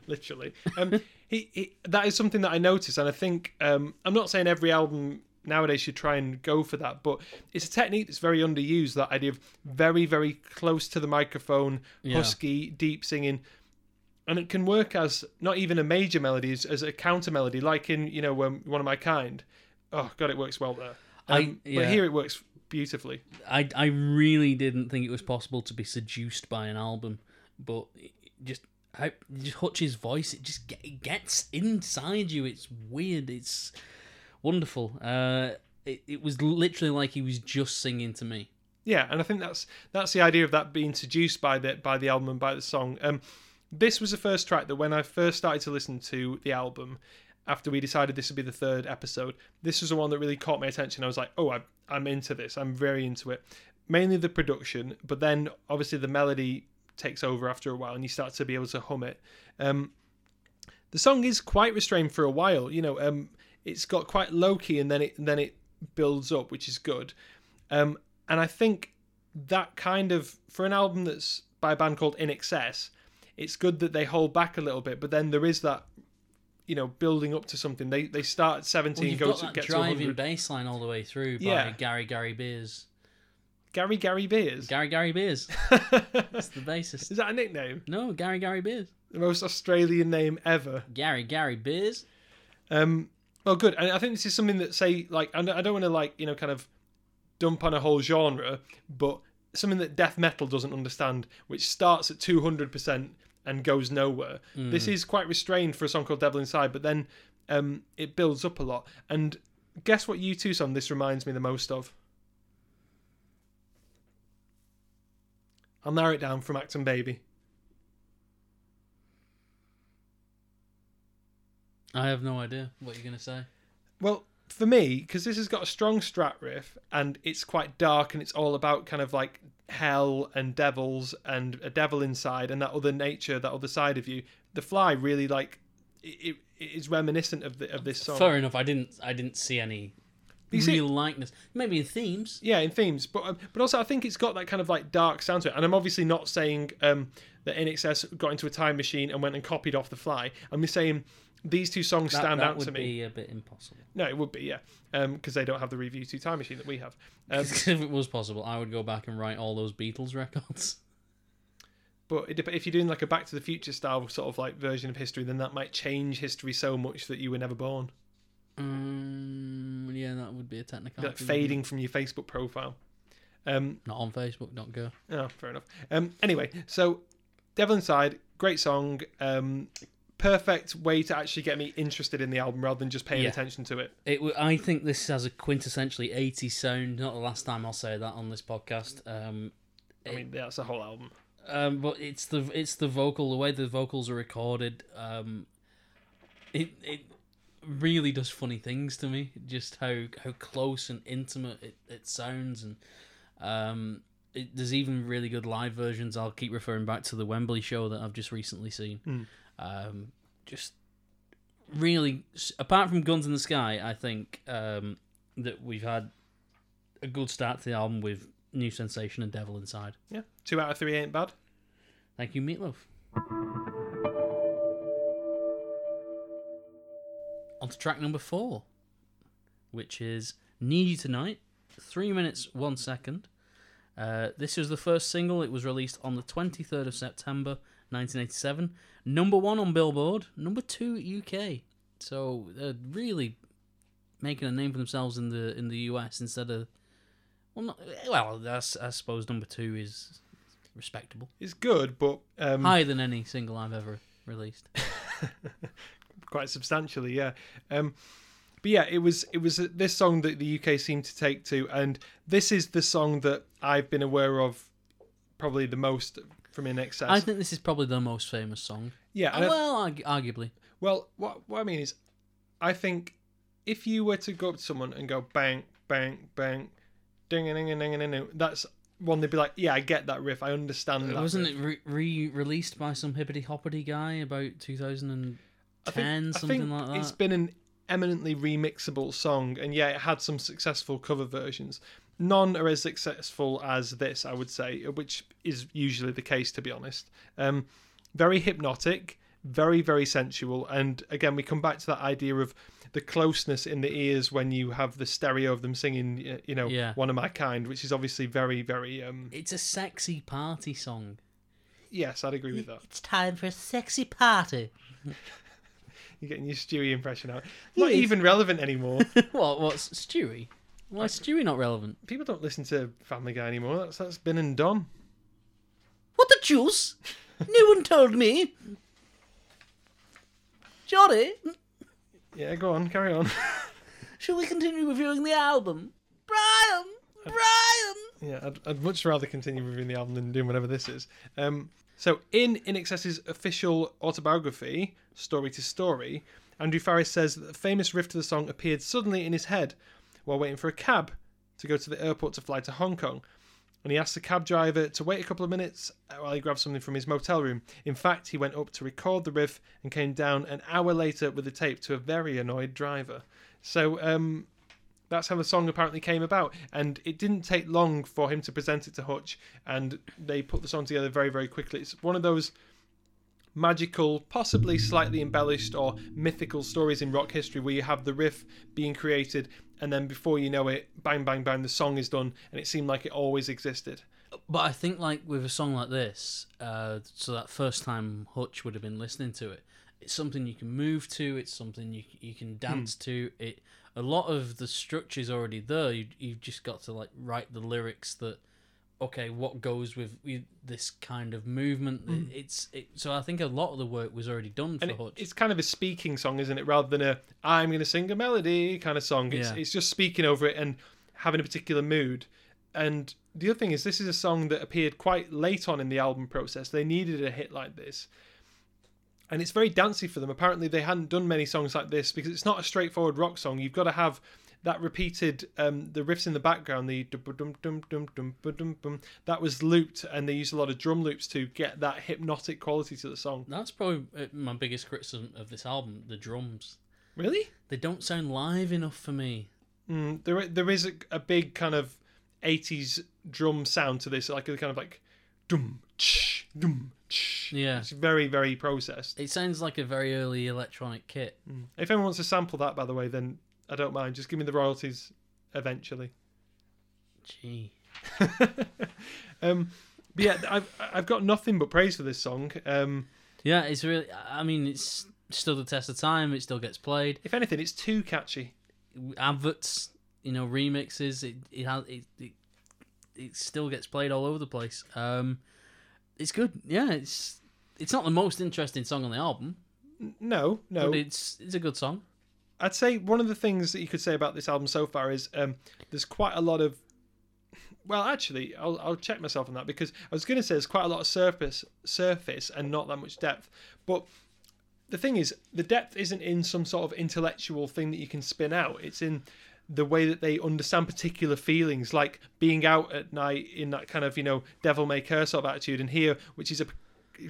literally. Um, he, he that is something that I notice, and I think um, I'm not saying every album nowadays should try and go for that, but it's a technique that's very underused. That idea of very, very close to the microphone, Yeah. husky, deep singing, and it can work as not even a major melody, as, as a counter melody, like in you know um, one of my kind. Oh God, it works well there. I- yeah. But here it works beautifully. I, I really didn't think it was possible to be seduced by an album, but just how just Hutch's voice it just it gets inside you. It's weird. It's wonderful. Uh, it, it was literally like he was just singing to me. Yeah, and I think that's that's the idea of that being seduced by the by the album and by the song. Um, this was the first track that when I first started to listen to the album, after we decided this would be the third episode, this was the one that really caught my attention. I was like, oh, I, I'm into this. I'm very into it. Mainly the production, but then obviously the melody takes over after a while, and you start to be able to hum it. Um, the song is quite restrained for a while. You know, um, it's got quite low key, and then it and then it builds up, which is good. Um, and I think that kind of for an album that's by a band called INXS, it's good that they hold back a little bit. But then there is that, you know, building up to something. They they start at seventeen, Well, you've go got to that get to driving hundred. bass line all the way through by Yeah. Garry Gary Beers. Garry Gary Beers. Garry Gary Beers. That's the basis. is that a nickname? No, Garry Gary Beers. The most Australian name ever. Garry Gary Beers. Um, well, good. And I think this is something that say like I I don't want to like you know kind of dump on a whole genre, but something that death metal doesn't understand, which starts at two hundred percent and goes nowhere. This is quite restrained for a song called Devil Inside, but then um, it builds up a lot. And guess what U2 song this reminds me the most of? I'll narrow it down from Achtung Baby. I have no idea what you're gonna say. Well, for me, because this has got a strong strat riff and it's quite dark and it's all about kind of like hell and devils and a devil inside and that other nature, that other side of you. The Fly really like it, it is reminiscent of the, of this song. Fair enough. I didn't. I didn't see any You see- real likeness. Maybe in themes. Yeah, in themes, but um, but also I think it's got that kind of like dark sound to it. And I'm obviously not saying um, that INXS got into a time machine and went and copied off the Fly. I'm just saying these two songs That, stand that out to me. That would be a bit impossible. No, it would be yeah, because they don't have the REVU2 time machine that we have. Um, if it was possible, I would go back and write all those Beatles records. But it, if you're doing like a Back to the Future style sort of like version of history, then that might change history so much that you were never born, Um, yeah, that would be a technical. like fading from your Facebook profile. Um, Not on Facebook. Don't go. oh, fair enough. Um, anyway, so Devil Inside, great song. Um, perfect way to actually get me interested in the album rather than just paying Yeah. attention to it. It. I think this has a quintessentially 80s sound. Not the last time I'll say that on this podcast. Um, I mean, that's the whole album. um, but it's the it's the vocal, the way the vocals are recorded. Um, it it really does funny things to me. Just how how close and intimate it, it sounds, and um, it, there's even really good live versions. I'll keep referring back to the Wembley show that I've just recently seen. Mm. Um, just really, apart from Guns in the Sky, I think um, that we've had a good start to the album with New Sensation and Devil Inside. Yeah, two out of three ain't bad. Thank you, Meatloaf. On to track number four, which is Need You Tonight, three minutes, one second. Uh, this was the first single. It was released on the 23rd of September 1987. Number one on Billboard, number two UK. So they're really making a name for themselves in the in the US instead of well, not, well, that's, I suppose number two is respectable, It's good, but um, higher than any single I've ever released. quite substantially, yeah. Um, but yeah, it was it was this song that the UK seemed to take to, and this is the song that I've been aware of probably the most from INXS. I think this is probably the most famous song. yeah, uh, and well, argu- arguably. well, what what I mean is, I think if you were to go up to someone and go bang bang bang, ding a ding ding ding ding, ding that's one they'd be like, yeah, I get that riff, I understand that. Wasn't riff. it re- re-released by some hippity hoppity guy about 2010, I think, something think like that? It's been an eminently remixable song, and yeah, it had some successful cover versions. None are as successful as this, I would say, which is usually the case, to be honest. Um, very hypnotic, very, very sensual, and again, we come back to that idea of the closeness in the ears when you have the stereo of them singing, you know, Yeah. "One of My Kind," which is obviously very, very. Um, It's a sexy party song. yes, I'd agree with that. It's time for a sexy party. You're getting your Stewie impression out. Not even relevant anymore. what? What's Stewie? Why is Stewie not relevant? People don't listen to Family Guy anymore. That's that's been and done. What the juice? no one told me. Johnny, Yeah, go on, carry on. shall we continue reviewing the album? Brian, Brian. yeah, I'd, I'd much rather continue reviewing the album than doing whatever this is. Um, so in INXS's official autobiography, Story to Story, Andrew Farriss says that the famous riff to the song appeared suddenly in his head while waiting for a cab to go to the airport to fly to Hong Kong. And he asked the cab driver to wait a couple of minutes while he grabbed something from his motel room. In fact, he went up to record the riff and came down an hour later with the tape to a very annoyed driver. So, um, that's how the song apparently came about. And it didn't take long for him to present it to Hutch, and they put the song together very, very quickly. It's one of those magical, possibly slightly embellished or mythical stories in rock history where you have the riff being created, and then before you know it, bang, bang, bang, the song is done, and it seemed like it always existed. But I think, like with a song like this, uh, so that first time Hutch would have been listening to it, it's something you can move to. It's something you you can dance to. It a lot of the structure's already there. You you've just got to like write the lyrics that okay, what goes with, with this kind of movement? Hmm. It's it, so I think a lot of the work was already done for And Hutch. it's kind of a speaking song, isn't it? Rather than a I'm going to sing a melody kind of song. It's Yeah. it's just speaking over it and having a particular mood. And the other thing is, this is a song that appeared quite late on in the album process. They needed a hit like this. And it's very dancey for them. Apparently, they hadn't done many songs like this because it's not a straightforward rock song. You've got to have that repeated, um, the riffs in the background, the dum dum dum dum dum dum. That was looped, and they used a lot of drum loops to get that hypnotic quality to the song. That's probably uh, my biggest criticism of this album: the drums. Really? They don't sound live enough for me. Mm, there, there is a, a big kind of '80s drum sound to this, like a kind of like dum ch dum ch. Yeah. It's very, very processed. It sounds like a very early electronic kit. If anyone wants to sample that, by the way, then I don't mind. Just give me the royalties eventually. Gee. um, but yeah, I've I've got nothing but praise for this song. Um, Yeah, it's really. I mean, it's stood the test of time. It still gets played. if anything, it's too catchy. Adverts, you know, remixes. It it has it it, it still gets played all over the place. Um, it's good. Yeah, it's it's not the most interesting song on the album, No, no. but it's it's a good song. I'd say one of the things that you could say about this album so far is um, there's quite a lot of. Well, actually, I'll, I'll check myself on that because I was going to say there's quite a lot of surface, surface, and not that much depth. But the thing is, the depth isn't in some sort of intellectual thing that you can spin out. It's in the way that they understand particular feelings, like being out at night in that kind of you know devil may care sort of attitude, and here, which is a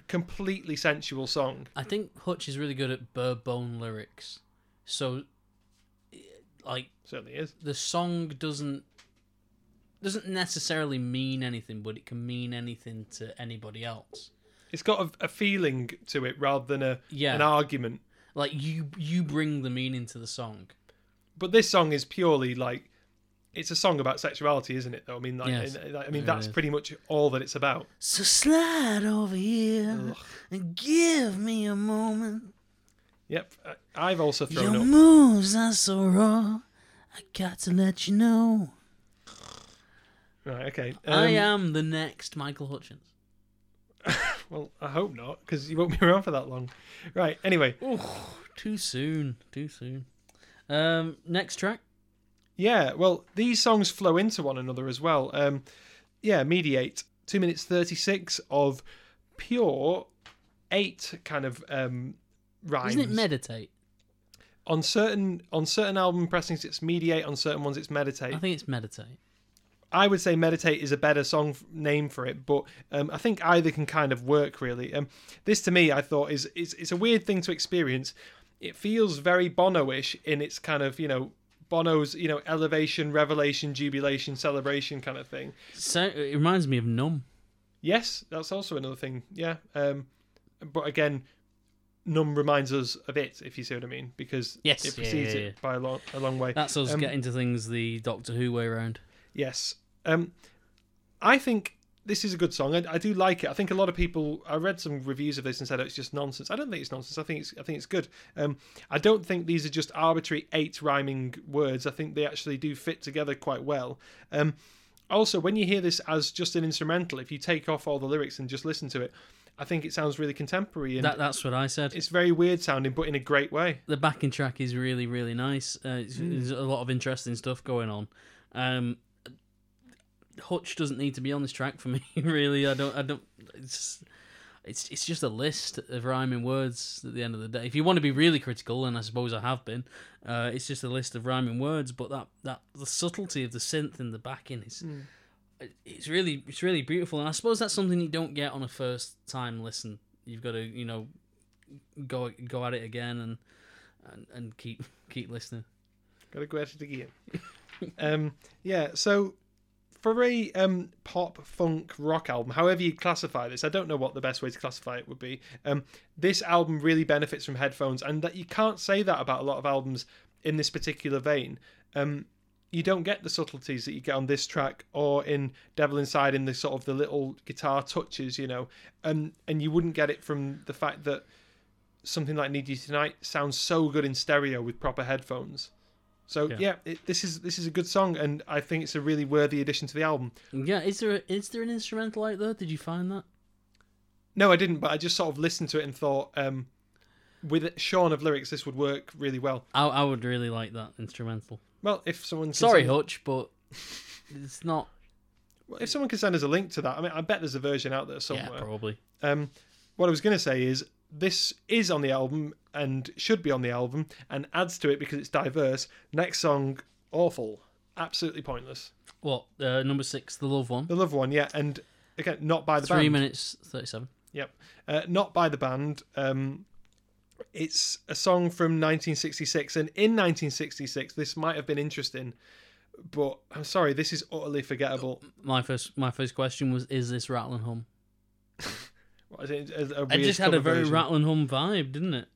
completely sensual song. I think Hutch is really good at bare bone lyrics. So, like Certainly is. the song doesn't doesn't necessarily mean anything, but it can mean anything to anybody else. It's got a, a feeling to it rather than a Yeah. an argument. Like you you bring the meaning to the song. But this song is purely like it's a song about sexuality, isn't it? Though I mean, like, Yes, I mean that's is. pretty much all that it's about. So slide over here Ugh. and give me a moment. Yep, I- I've also thrown Your up. moves are so raw. I got to let you know. Right, okay. I Um, am the next Michael Hutchence. Well, I hope not, because you won't be around for that long. Right. Anyway, Too soon. Too soon. Um, next track. yeah. Well, these songs flow into one another as well. Um, yeah, mediate two minutes thirty six of pure eight kind of um rhymes. Isn't it meditate? on certain on certain album pressings it's mediate on certain ones it's meditate I think it's meditate. i would say meditate is a better song f- name for it but um, i think either can kind of work really um, this to me i thought is it's, it's a weird thing to experience it feels very bono-ish in its kind of you know bono's you know elevation revelation jubilation celebration kind of thing So it reminds me of Numb. yes that's also another thing yeah um, but again Numb reminds us of it if you see what i mean because Yes, it yeah, precedes yeah, yeah. it by a long, a long way That's us Um, getting to things the Doctor Who way around. Yes. Um, I think this is a good song. I, I do like it. I think a lot of people. I read some reviews of this and said oh, it's just nonsense. I don't think it's nonsense. I think it's. I think it's good. Um, I don't think these are just arbitrary eight rhyming words. I think they actually do fit together quite well. Um, also, when you hear this as just an instrumental, if you take off all the lyrics and just listen to it, I think it sounds really contemporary and That that's what I said. it's very weird sounding, but in a great way. the backing track is really really nice. Uh, it's, Hmm. There's a lot of interesting stuff going on. Um, Hutch doesn't need to be on this track for me. Really, I don't. I don't. It's it's it's just a list of rhyming words at the end of the day. If you want to be really critical, and I suppose I have been, uh, it's just a list of rhyming words. But that that the subtlety of the synth in the backing is. Hmm. It's really it's really beautiful, and I suppose that's something you don't get on a first time listen. You've got to you know go go at it again and and, and keep keep listening. Gotta go at it again. um, yeah, so for a um, pop, funk, rock album, however you classify this, I don't know what the best way to classify it would be. Um, this album really benefits from headphones, and that you can't say that about a lot of albums in this particular vein. Um, you don't get the subtleties that you get on this track or in Devil Inside in the sort of the little guitar touches, you know, and and you wouldn't get it from the fact that something like Need You Tonight sounds so good in stereo with proper headphones. So Yeah. yeah, it, this is this is a good song, and I think it's a really worthy addition to the album. Yeah, is there a, is there an instrumental out there? Did you find that? No, I didn't, but I just sort of listened to it and thought, um, with Sean of lyrics, this would work really well. I I would really like that instrumental. Well, if someone can Sorry, send, Hutch, but it's not. Well, if someone can send us a link to that, I mean, I bet there's a version out there somewhere. Yeah, probably. Um, what I was going to say is this is on the album and should be on the album and adds to it because it's diverse. Next song, awful, absolutely pointless. What uh, number six, the love one? The love one, yeah, and again, not by the Three band. minutes thirty-seven. Yep, uh, not by the band. Um, it's a song from 1966, and in 1966, this might have been interesting, but I'm sorry, this is utterly forgettable. My first my first question was: Is this Rattle and Hum? What is it? A, a It just had a very version. Rattle Hum vibe, didn't it?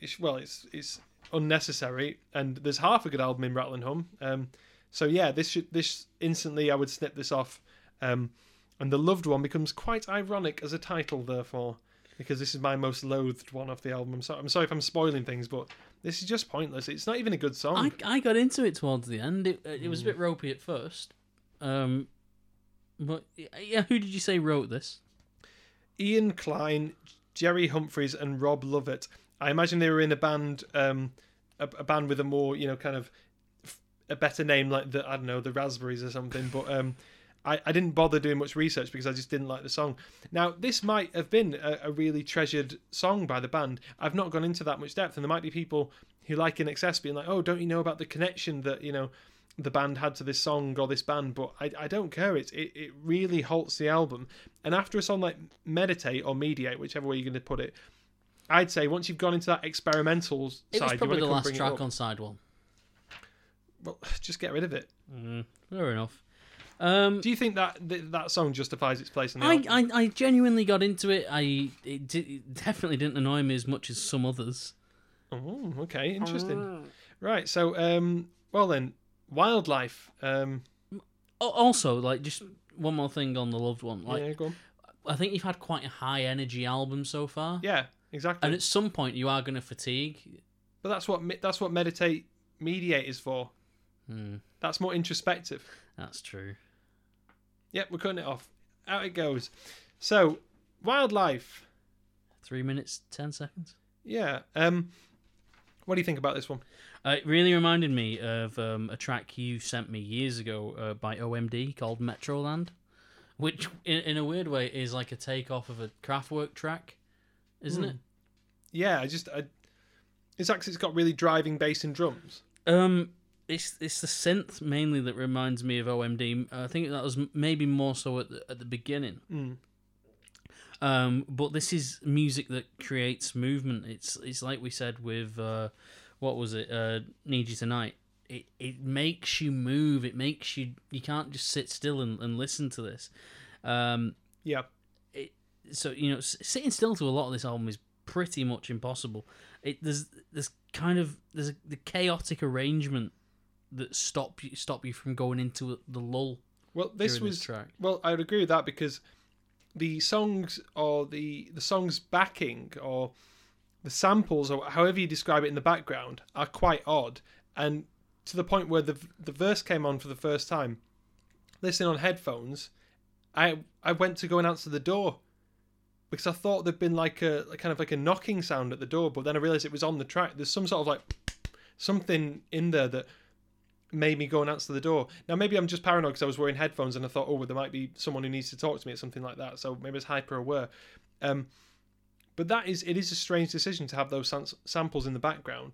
it's, well, it's it's unnecessary, and there's half a good album in Rattle and Hum. Um, so yeah, this should this instantly I would snip this off, um, and the loved one becomes quite ironic as a title, therefore, because this is my most loathed one of the album. I'm sorry, I'm sorry if I'm spoiling things, but this is just pointless. It's not even a good song. I I got into it towards the end. It it was a bit ropey at first, um, but yeah, who did you say wrote this? Ian Clyne, Gerry Humphrys, and Rob Lovett. I imagine they were in a band, um, a, a band with a more, you know, kind of f- a better name like the I don't know the Raspberries or something. But um, I, I didn't bother doing much research because I just didn't like the song. Now this might have been a, a really treasured song by the band. I've not gone into that much depth, and there might be people who like INXS being like, oh, don't you know about the connection that you know the band had to this song or this band, but I, I don't care. It, it it really halts the album. And after a song like Meditate or Mediate, whichever way you're going to put it, I'd say once you've gone into that experimental It was side, probably the last track on side one. Well, just get rid of it. Mm, fair enough. Um, Do you think that that, that song justifies its place on the I, album? I I genuinely got into it. I it, di- it definitely didn't annoy me as much as some others. Oh, okay, interesting. Right, so um, well then, wildlife. Um, also, like just one more thing on the loved one. Like yeah, go on. I think you've had quite a high energy album so far, Yeah, exactly. and at some point you are going to fatigue. but that's what me- that's what meditate mediate is for. Hmm, That's more introspective. that's true. Yep, we're cutting it off. Out it goes. So, wildlife. Three minutes ten seconds. Yeah. Um, what do you think about this one? Uh, it really reminded me of um, a track you sent me years ago uh, by OMD called Metroland, which, in, in a weird way, is like a takeoff of a Kraftwerk track, isn't Hmm. it? Yeah, I just I, it's actually it's got really driving bass and drums. Um, it's it's the synth mainly that reminds me of OMD. I think that was maybe more so at the, at the beginning. Mm. Um, but this is music that creates movement. It's it's like we said with uh, what was it? Uh, Need you tonight. It it makes you move. It makes you you can't just sit still and, and listen to this. Um, Yeah. so you know, s- sitting still to a lot of this album is pretty much impossible. It there's there's kind of there's a, the chaotic arrangement that stop you stop you from going into the lull. Well, this was this well. I would agree with that because the songs or the the songs backing or the samples or however you describe it in the background are quite odd and to the point where the the verse came on for the first time. Listening on headphones, I I went to go and answer the door because I thought there'd been like a like kind of like a knocking sound at the door, but then I realized it was on the track. There's some sort of like something in there that made me go and answer the door. Now maybe I'm just paranoid because I was wearing headphones and I thought, oh, well, there might be someone who needs to talk to me or something like that. So maybe it's hyper aware. Um, but that is it is a strange decision to have those sam- samples in the background.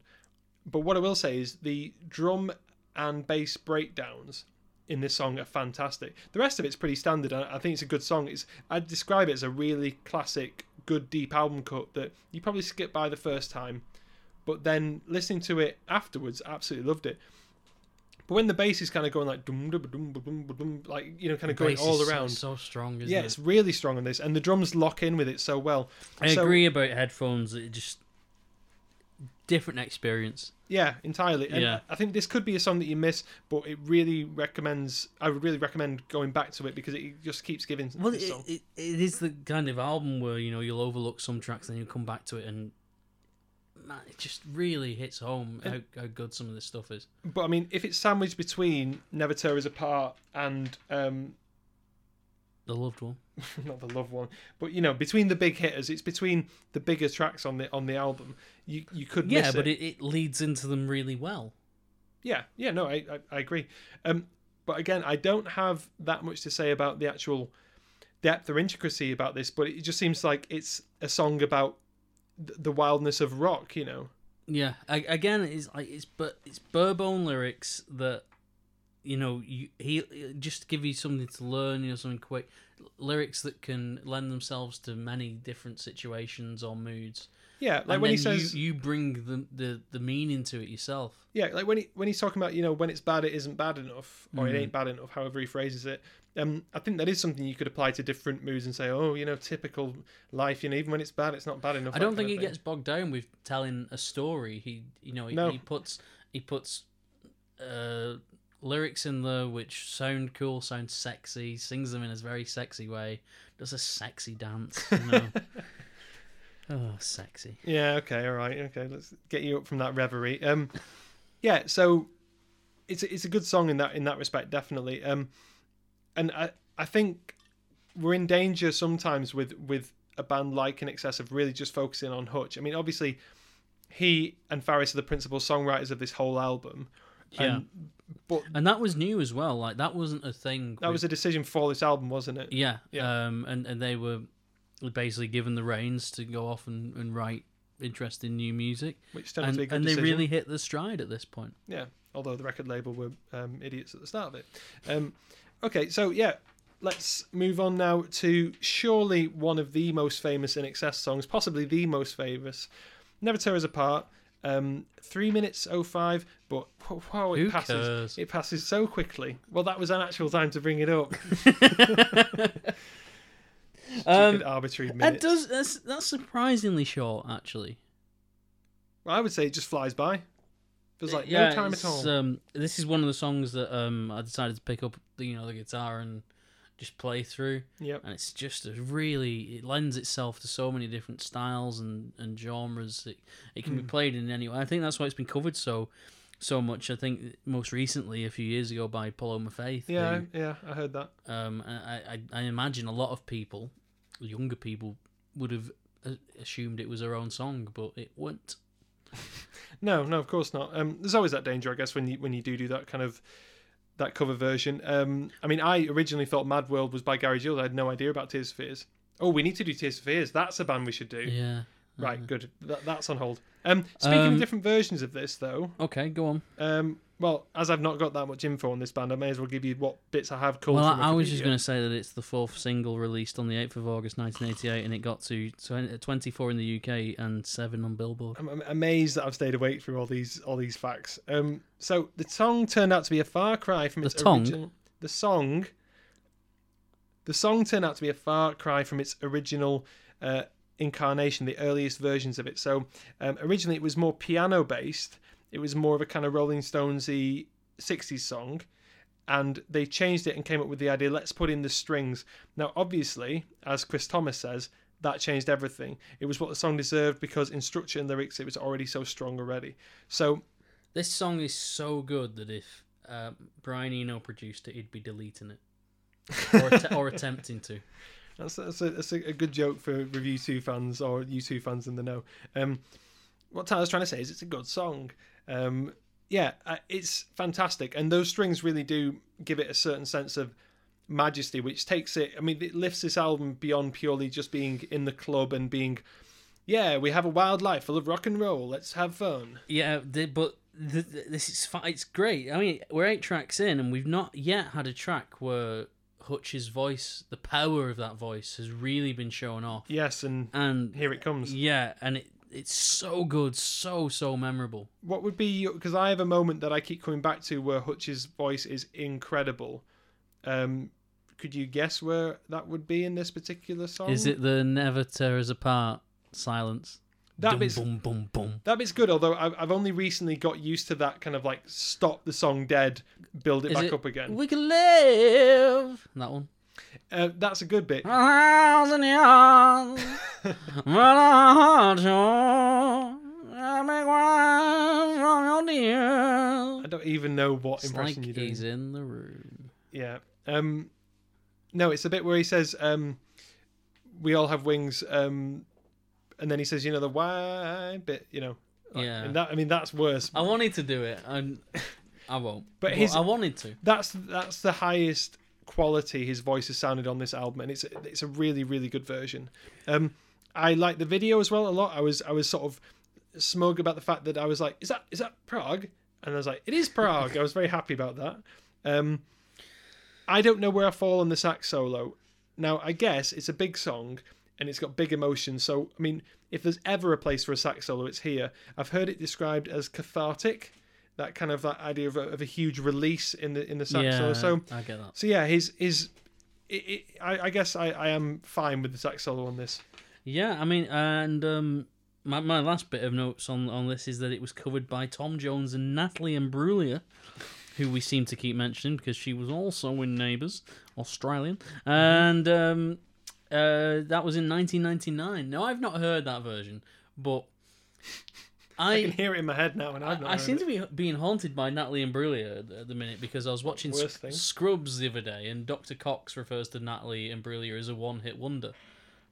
But what I will say is the drum and bass breakdowns in this song are fantastic. The rest of it's pretty standard. I I think it's a good song. It's I'd describe it as a really classic, good deep album cut that you probably skip by the first time, but then listening to it afterwards, absolutely loved it. But when the bass is kind of going like dum dum dum dum dum, like you know, kind of going Bass all around. so, strong. Isn't yeah, it? it's really strong on this, and the drums lock in with it so well. I So- agree about headphones. It just different experience. Yeah, entirely. And Yeah. I think this could be a song that you miss, but it really recommends. I would really recommend going back to it because it just keeps giving. Well, it, it, it is the kind of album where you know you'll overlook some tracks and you come back to it and man, it just really hits home how, how good some of this stuff is. But I mean, if it's sandwiched between Never Tear Us Apart and um, The loved one. not the loved one, but you know, between the big hitters, it's between the bigger tracks on the on the album. You you could Yeah, but it. it, it leads into them really well. Yeah, yeah, no, I I, I agree. Um, but again, I don't have that much to say about the actual depth or intricacy about this, but it just seems like it's a song about the wildness of rock. You know. Yeah, I, again, it's like it's but it's Burbone lyrics that you know you he just give you something to learn, you know, something quick. Lyrics that can lend themselves to many different situations or moods. Yeah, like and when he says, you, you bring the, the the meaning to it yourself. yeah, like when he when he's talking about you know when it's bad, it isn't bad enough, or it Mhm. ain't bad enough, however he phrases it. Um, I think that is something you could apply to different moods and say, oh, you know, typical life. You know, even when it's bad, it's not bad enough. I don't think he thing. gets bogged down with telling a story. He you know he, No. he puts he puts uh, lyrics in there which sound cool, sound sexy, sings them in a very sexy way, does a sexy dance. You know? oh, sexy. Yeah. Okay. All right. Okay. Let's get you up from that reverie. Um, yeah. So it's a, it's a good song in that in that respect, definitely. Um, and I I think we're in danger sometimes with with a band like INXS of really just focusing on Hutch. I mean, obviously, he and Farriss are the principal songwriters of this whole album. Yeah. And, but And that was new as well. Like that wasn't a thing. that was a decision for this album, wasn't it? yeah. Yeah. Um. And and they were basically given the reins to go off and, and write interesting new music, Which turned out and to be a good and they really hit the stride at this point. Yeah, although the record label were um, idiots at the start of it. Um, okay, so yeah, let's move on now to surely one of the most famous INXS songs, possibly the most famous. Never Tear Us Apart. Um, three minutes oh five, but wow, it Who passes. cares? It passes so quickly. Well, that was an actual time to bring it up. Um, arbitrary That does that's that's surprisingly short actually. Well, I would say it just flies by. There's like Yeah, no time at all. Um, this is one of the songs that um I decided to pick up the you know the guitar and just play through, yep. and it's just a really it lends itself to so many different styles and and genres. It it can be Mm. played in any way. I think that's why it's been covered so so much. I think most recently a few years ago by Paloma Faith. who, Yeah, yeah, I heard that. um, I, I I imagine a lot of people, younger people, would have assumed it was her own song, but it wasn't. No, no, of course not. Um, there's always that danger, I guess, when you when you do do that kind of that cover version. Um, I mean, I originally thought Mad World was by Gary Jules. I had no idea about Tears for Fears. Oh, we need to do Tears for Fears. That's a band we should do. Yeah. Right, good. That, that's on hold. Um, speaking Um, of different versions of this, though, Okay, go on. um, well, as I've not got that much info on this band, I may as well give you what bits I have called. Well, I, was just going to say that it's the fourth single released on the 8th of August 1988, and it got to 24 in the UK and 7 on Billboard. I'm, I'm amazed that I've stayed awake through all these all these facts. Um, so the song turned out to be a far cry from The its tongue? original. The song. The song turned out to be a far cry from its original uh, incarnation, the earliest versions of it. So um, originally it was more piano based. It was more of a kind of Rolling Stonesy '60s song, and they changed it and came up with the idea: let's put in the strings. Now, obviously, as Chris Thomas says, that changed everything. It was what the song deserved because in structure and lyrics it was already so strong already. So This song is so good that if uh, Brian Eno produced it, he'd be deleting it. Or, att- or attempting to. that's that's a, that's a, good joke for REVU2 fans or U2 fans in the know. Um, what Tyler's trying to say is it's a good song. Um, yeah, uh, it's fantastic, and those strings really do give it a certain sense of majesty, which takes it. I mean, it lifts this album beyond purely just being in the club and being, yeah, we have a wild life full of rock and roll. Let's have fun. Yeah, but th th this is it's great. I mean, we're eight tracks in, and we've not yet had a track where Hutch's voice, the power of that voice, has really been shown off. Yes, and And here it comes. yeah, and it it's so good, so so memorable. What would be because I have a moment that I keep coming back to where Hutch's voice is incredible. Um, could you guess where that would be in this particular song? Is it the "Never Tear Us Apart" silence? That bit's- boom boom boom. that bit's good? Although I've, I've only recently got used to that kind of like stop the song dead, build it Is back it- up again. We can live. That one. Uh, that's a good bit. A thousand years, but a heart I make one from your dear. I don't even know what It's impression like doing. he's in the room. Yeah. Um, no, it's a bit where he says, um, "We all have wings," um, and then he says, "You know the why bit," you know. like- Yeah. And that I mean that's worse. I wanted to do it, and I won't. But But, his- I wanted to. That's that's the highest quality his voice has sounded on this album, and it's it's a really really good version. Um, I like the video as well a lot. I was I was sort of smug about the fact that I was like, "Is that is that Prague?" And I was like, "It is Prague." I was very happy about that. Um, I don't know where I fall on the sax solo. Now, I guess it's a big song and it's got big emotion. So, I mean, if there's ever a place for a sax solo, it's here. I've heard it described as cathartic, that kind of that idea of a, of a huge release in the in the sax yeah, solo. So, I get that. so yeah, his his. It, it, I, I guess I, I am fine with the sax solo on this. Yeah, I mean, and um, my my last bit of notes on on this is that it was covered by Tom Jones and Natalie Imbruglia, who we seem to keep mentioning because she was also in Neighbours, Australian, and um, uh, that was in 1999. No, I've not heard that version, but I, can hear it in my head now, and I've not. I heard seem it. to be being haunted by Natalie Imbruglia at the- at the minute because I was watching Sc- Scrubs the other day, and Dr. Cox refers to Natalie Imbruglia as a one-hit wonder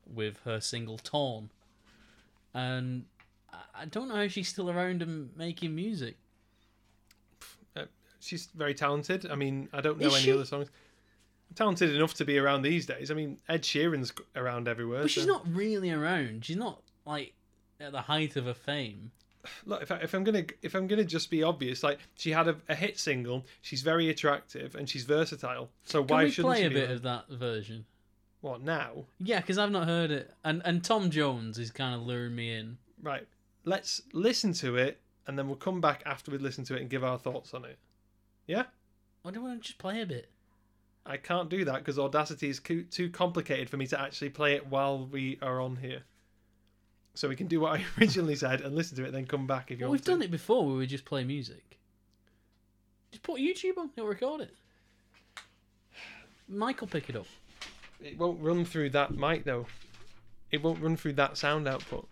with her single "Torn," and I- I don't know how she's still around and making music. She's very talented. I mean, I don't know Is any she? other songs. Talented enough to be around these days. I mean, Ed Sheeran's around everywhere. But she's so- not really around. She's not like at the height of her fame. look if, I, if i'm gonna if i'm gonna just be obvious like she had a, a hit single she's very attractive and she's versatile so Can why we shouldn't play she a bit there? of that version? what now Yeah, because I've not heard it, and and Tom Jones is kind of luring me in. right let's listen to it and then we'll come back after we listen to it and give our thoughts on it yeah Why don't we just play a bit? I can't do that because audacity is co- too complicated for me to actually play it while we are on here so we can do what i originally said and listen to it then come back if you Well, want we've to. done it before where we just play music. Just put YouTube on, it'll record it. Mike will pick it up. It won't run through that mic though. It won't run through that sound output.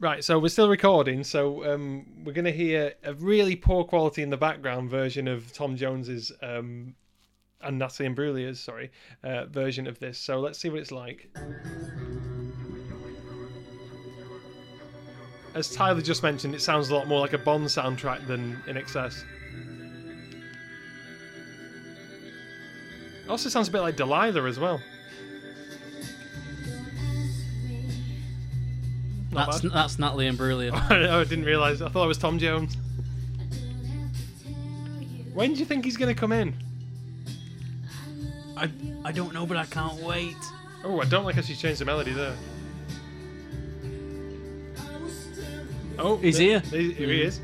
Right, so we're still recording, so um, we're going to hear a really poor quality in the background version of Tom Jones's um, and Natalie Imbruglia's, sorry, uh, version of this. So let's see what it's like. As Tyler just mentioned, it sounds a lot more like a Bond soundtrack than INXS. Also sounds a bit like Delilah as well. Not That's bad. that's Natalie Imbruglia. oh, I didn't realise. I thought it was Tom Jones. When do you think he's going to come in? I I don't know, but I can't wait. Oh, I don't like how she's changed the melody there. Oh, He's there- here. there- Here he Mm. is.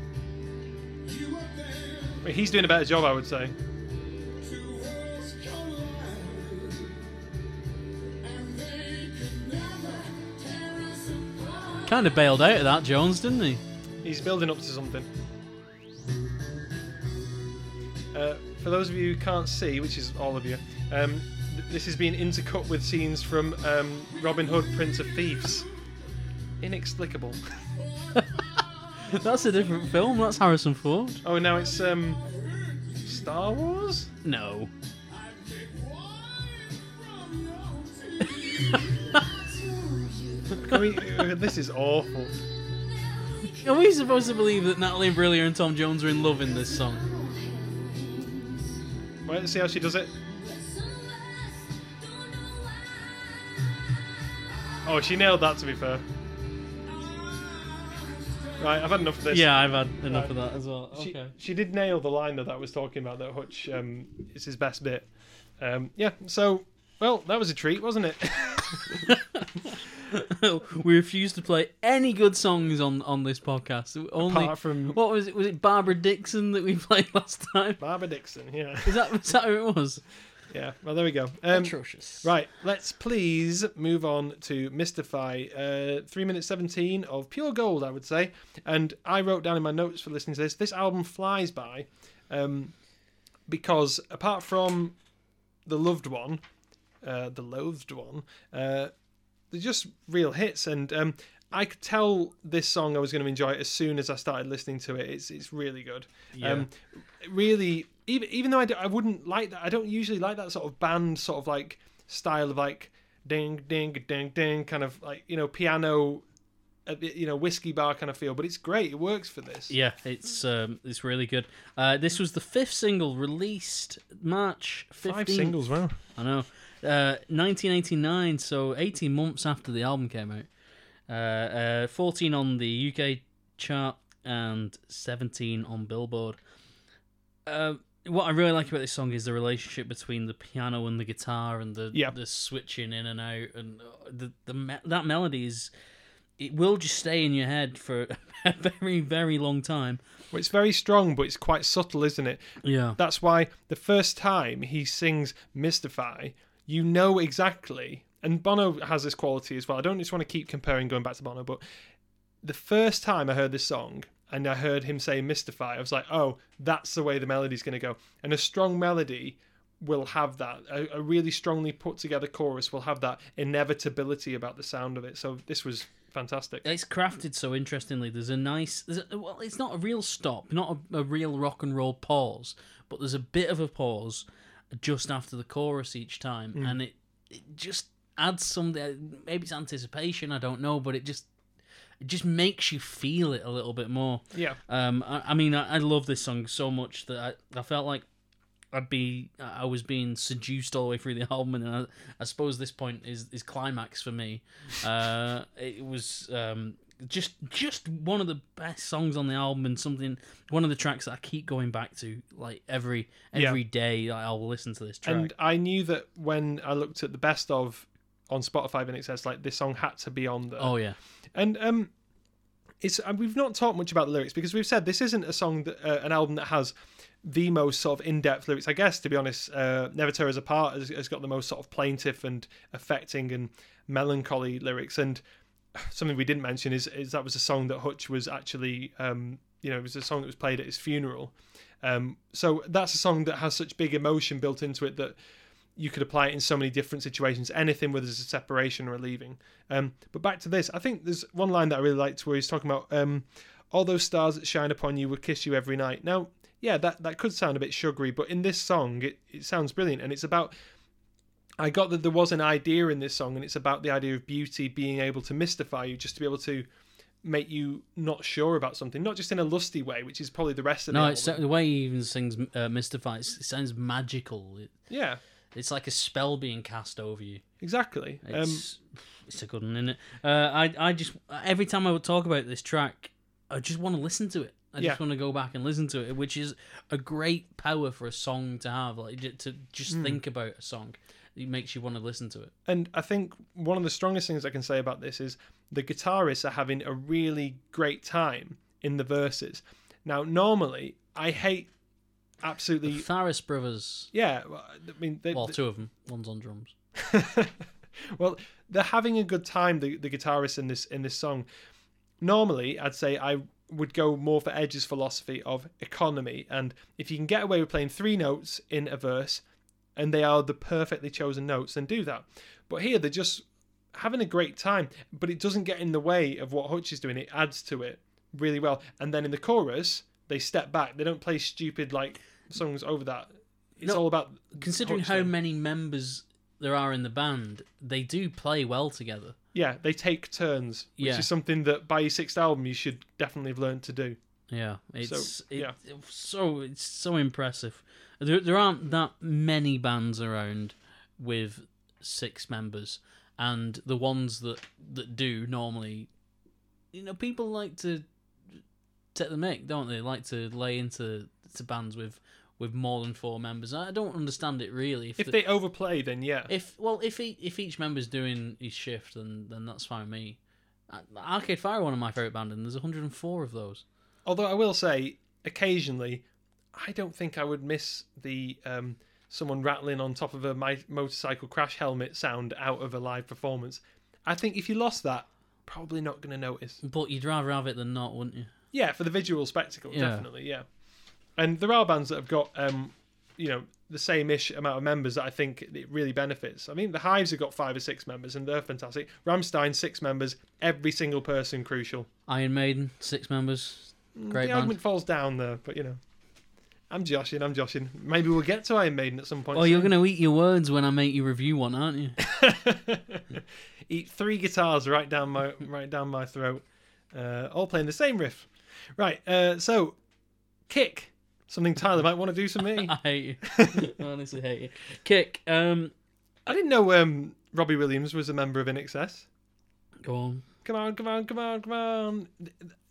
He's doing a better job, I would say. Kind of bailed out of that Jones, didn't he? He's building up to something. Uh, for those of you who can't see, which is all of you, um, th- this is being intercut with scenes from um, Robin Hood, Prince of Thieves. Inexplicable. That's a different film. That's Harrison Ford. Oh, now it's um, Star Wars. No. Can we, this is awful. Are we supposed to believe that Natalie Imbruglia and Tom Jones are in love in this song? Wait, let's see how she does it. Oh, she nailed that. To be fair. Right, I've had enough of this. Yeah, I've had enough Right. of that as well. She, Okay. she did nail the line that I was talking about. That Hutch um, is his best bit. Um, yeah. So, well, that was a treat, wasn't it? we refuse to play any good songs on on this podcast. Only Apart from what was it? Was it Barbara Dickson that we played last time? Barbara Dickson. Yeah. Is that was that who it was? Yeah. Well, there we go. Um, Atrocious. Right, let's please move on to Mystify. Uh, 3 minutes 17 of pure gold, I would say. And I wrote down in my notes for listening to this this album flies by um, because apart from the loved one, uh, the loathed one, uh, they're just real hits. And um, I could tell this song I was going to enjoy it as soon as I started listening to it. It's it's really good. Um, really, even even though I I wouldn't like that, I don't usually like that sort of band sort of like style of like ding ding ding ding kind of like you know piano, you know whiskey bar kind of feel. But it's great. It works for this. Yeah, it's um, it's really good. Uh, this was the fifth single released March 15th. Five singles, wow. I know. Uh, 1989, so 18 months after the album came out. Uh, uh, 14 on the UK chart and 17 on Billboard. Uh, what I really like about this song is the relationship between the piano and the guitar and the Yeah. the switching in and out and uh, the the me- that melody is it will just stay in your head for a very very long time. Well, it's very strong, but it's quite subtle, isn't it? Yeah. That's why the first time he sings Mystify, you know exactly. And Bono has this quality as well. I don't just want to keep comparing, going back to Bono, but the first time I heard this song and I heard him say Mystify, I was like, oh, that's the way the melody's going to go. And a strong melody will have that. A, a really strongly put together chorus will have that inevitability about the sound of it. So this was fantastic. It's crafted so interestingly. There's a nice, there's a, well, it's not a real stop, not a, a real rock and roll pause, but there's a bit of a pause just after the chorus each time, and it, it just adds something. Maybe it's anticipation, I don't know, but it just it just makes you feel it a little bit more. Yeah. Um, I, I mean, I, I love this song so much that I, I felt like I'd be I was being seduced all the way through the album, and I, I suppose this point is is climax for me. Uh, it was um, just just one of the best songs on the album, and something one of the tracks that I keep going back to like every Yeah. every day. like, I'll listen to this track. And I knew that when I looked at the best of on Spotify, and it says like this song had to be on there. oh yeah, And um, it's uh, we've not talked much about the lyrics because we've said this isn't a song that uh, an album that has the most sort of in-depth lyrics. I guess to be honest, uh, Never Tear Us Apart has, has got the most sort of plaintive and affecting and melancholy lyrics. And something we didn't mention is is that was a song that Hutch was actually um, you know it was a song that was played at his funeral. Um, so that's a song that has such big emotion built into it that you could apply it in so many different situations. Anything where there's a separation or a leaving. Um, but back to this, I think there's one line that I really liked where he's talking about um, all those stars that shine upon you will kiss you every night. Now, yeah, that that could sound a bit sugary, but in this song, it, it sounds brilliant, and it's about. I got that there was an idea in this song, and it's about the idea of beauty being able to mystify you, just to be able to make you not sure about something, not just in a lusty way, which is probably the rest of the no, it's the way he even sings uh, "Mystify." It sounds magical. It, yeah, it's like a spell being cast over you. exactly. Um, It's it's a good one, isn't it? Uh, I I just every time I would talk about this track, I just want to listen to it. I Yeah. just want to go back and listen to it, which is a great power for a song to have. Like to just Hmm. think about a song, it makes you want to listen to it. And I think one of the strongest things I can say about this is the guitarists are having a really great time in the verses. Now, normally, I hate absolutely. The Farriss brothers, Yeah, well, I mean, they, well, two of them. One's on drums. well, they're having a good time. The, the guitarists in this in this song. Normally, I'd say I would go more for Edge's philosophy of economy, and if you can get away with playing three notes in a verse, and they are the perfectly chosen notes, then do that. But here they're just having a great time, but it doesn't get in the way of what Hutch is doing. It adds to it really well. And then in the chorus, they step back. They don't play stupid like songs over that. It's all about Considering Hutch how many members there are in the band, they do play well together. Yeah, they take turns, which Yeah. is something that by your sixth album you should definitely have learned to do. Yeah, it's it, yeah. it's so it's so impressive. There there aren't that many bands around with six members, and the ones that that do normally, you know, people like to take the mic, don't they? Like to lay into to bands with with more than four members. I don't understand it really. If, If the- they overplay, then yeah. if well, if he, if each member's doing his shift, then then that's fine with me. Arcade Fire, one of my favorite bands, and there's 104 of those. Although I will say, occasionally, I don't think I would miss the um, someone rattling on top of a mi- motorcycle crash helmet sound out of a live performance. I think if you lost that, probably not going to notice. But you'd rather have it than not, wouldn't you? Yeah, for the visual spectacle, Yeah. definitely, yeah. And there are bands that have got, um, you know, the same ish amount of members that I think it really benefits. I mean, the Hives have got five or six members, and they're fantastic. Rammstein six members, every single person crucial. Iron Maiden, six members. Great the band. argument falls down there, but you know, I'm joshing. I'm joshing. Maybe we'll get to Iron Maiden at some point. Oh, you're going to eat your words when I make you review one, aren't you? eat three guitars right down my right down my throat, uh, all playing the same riff. Right. Uh, so, kick something Tyler might want to do to me. I hate you. I honestly hate you. Kick. Um, I didn't know um, Robbie Williams was a member of INXS. go on. Come on, come on, come on, come on.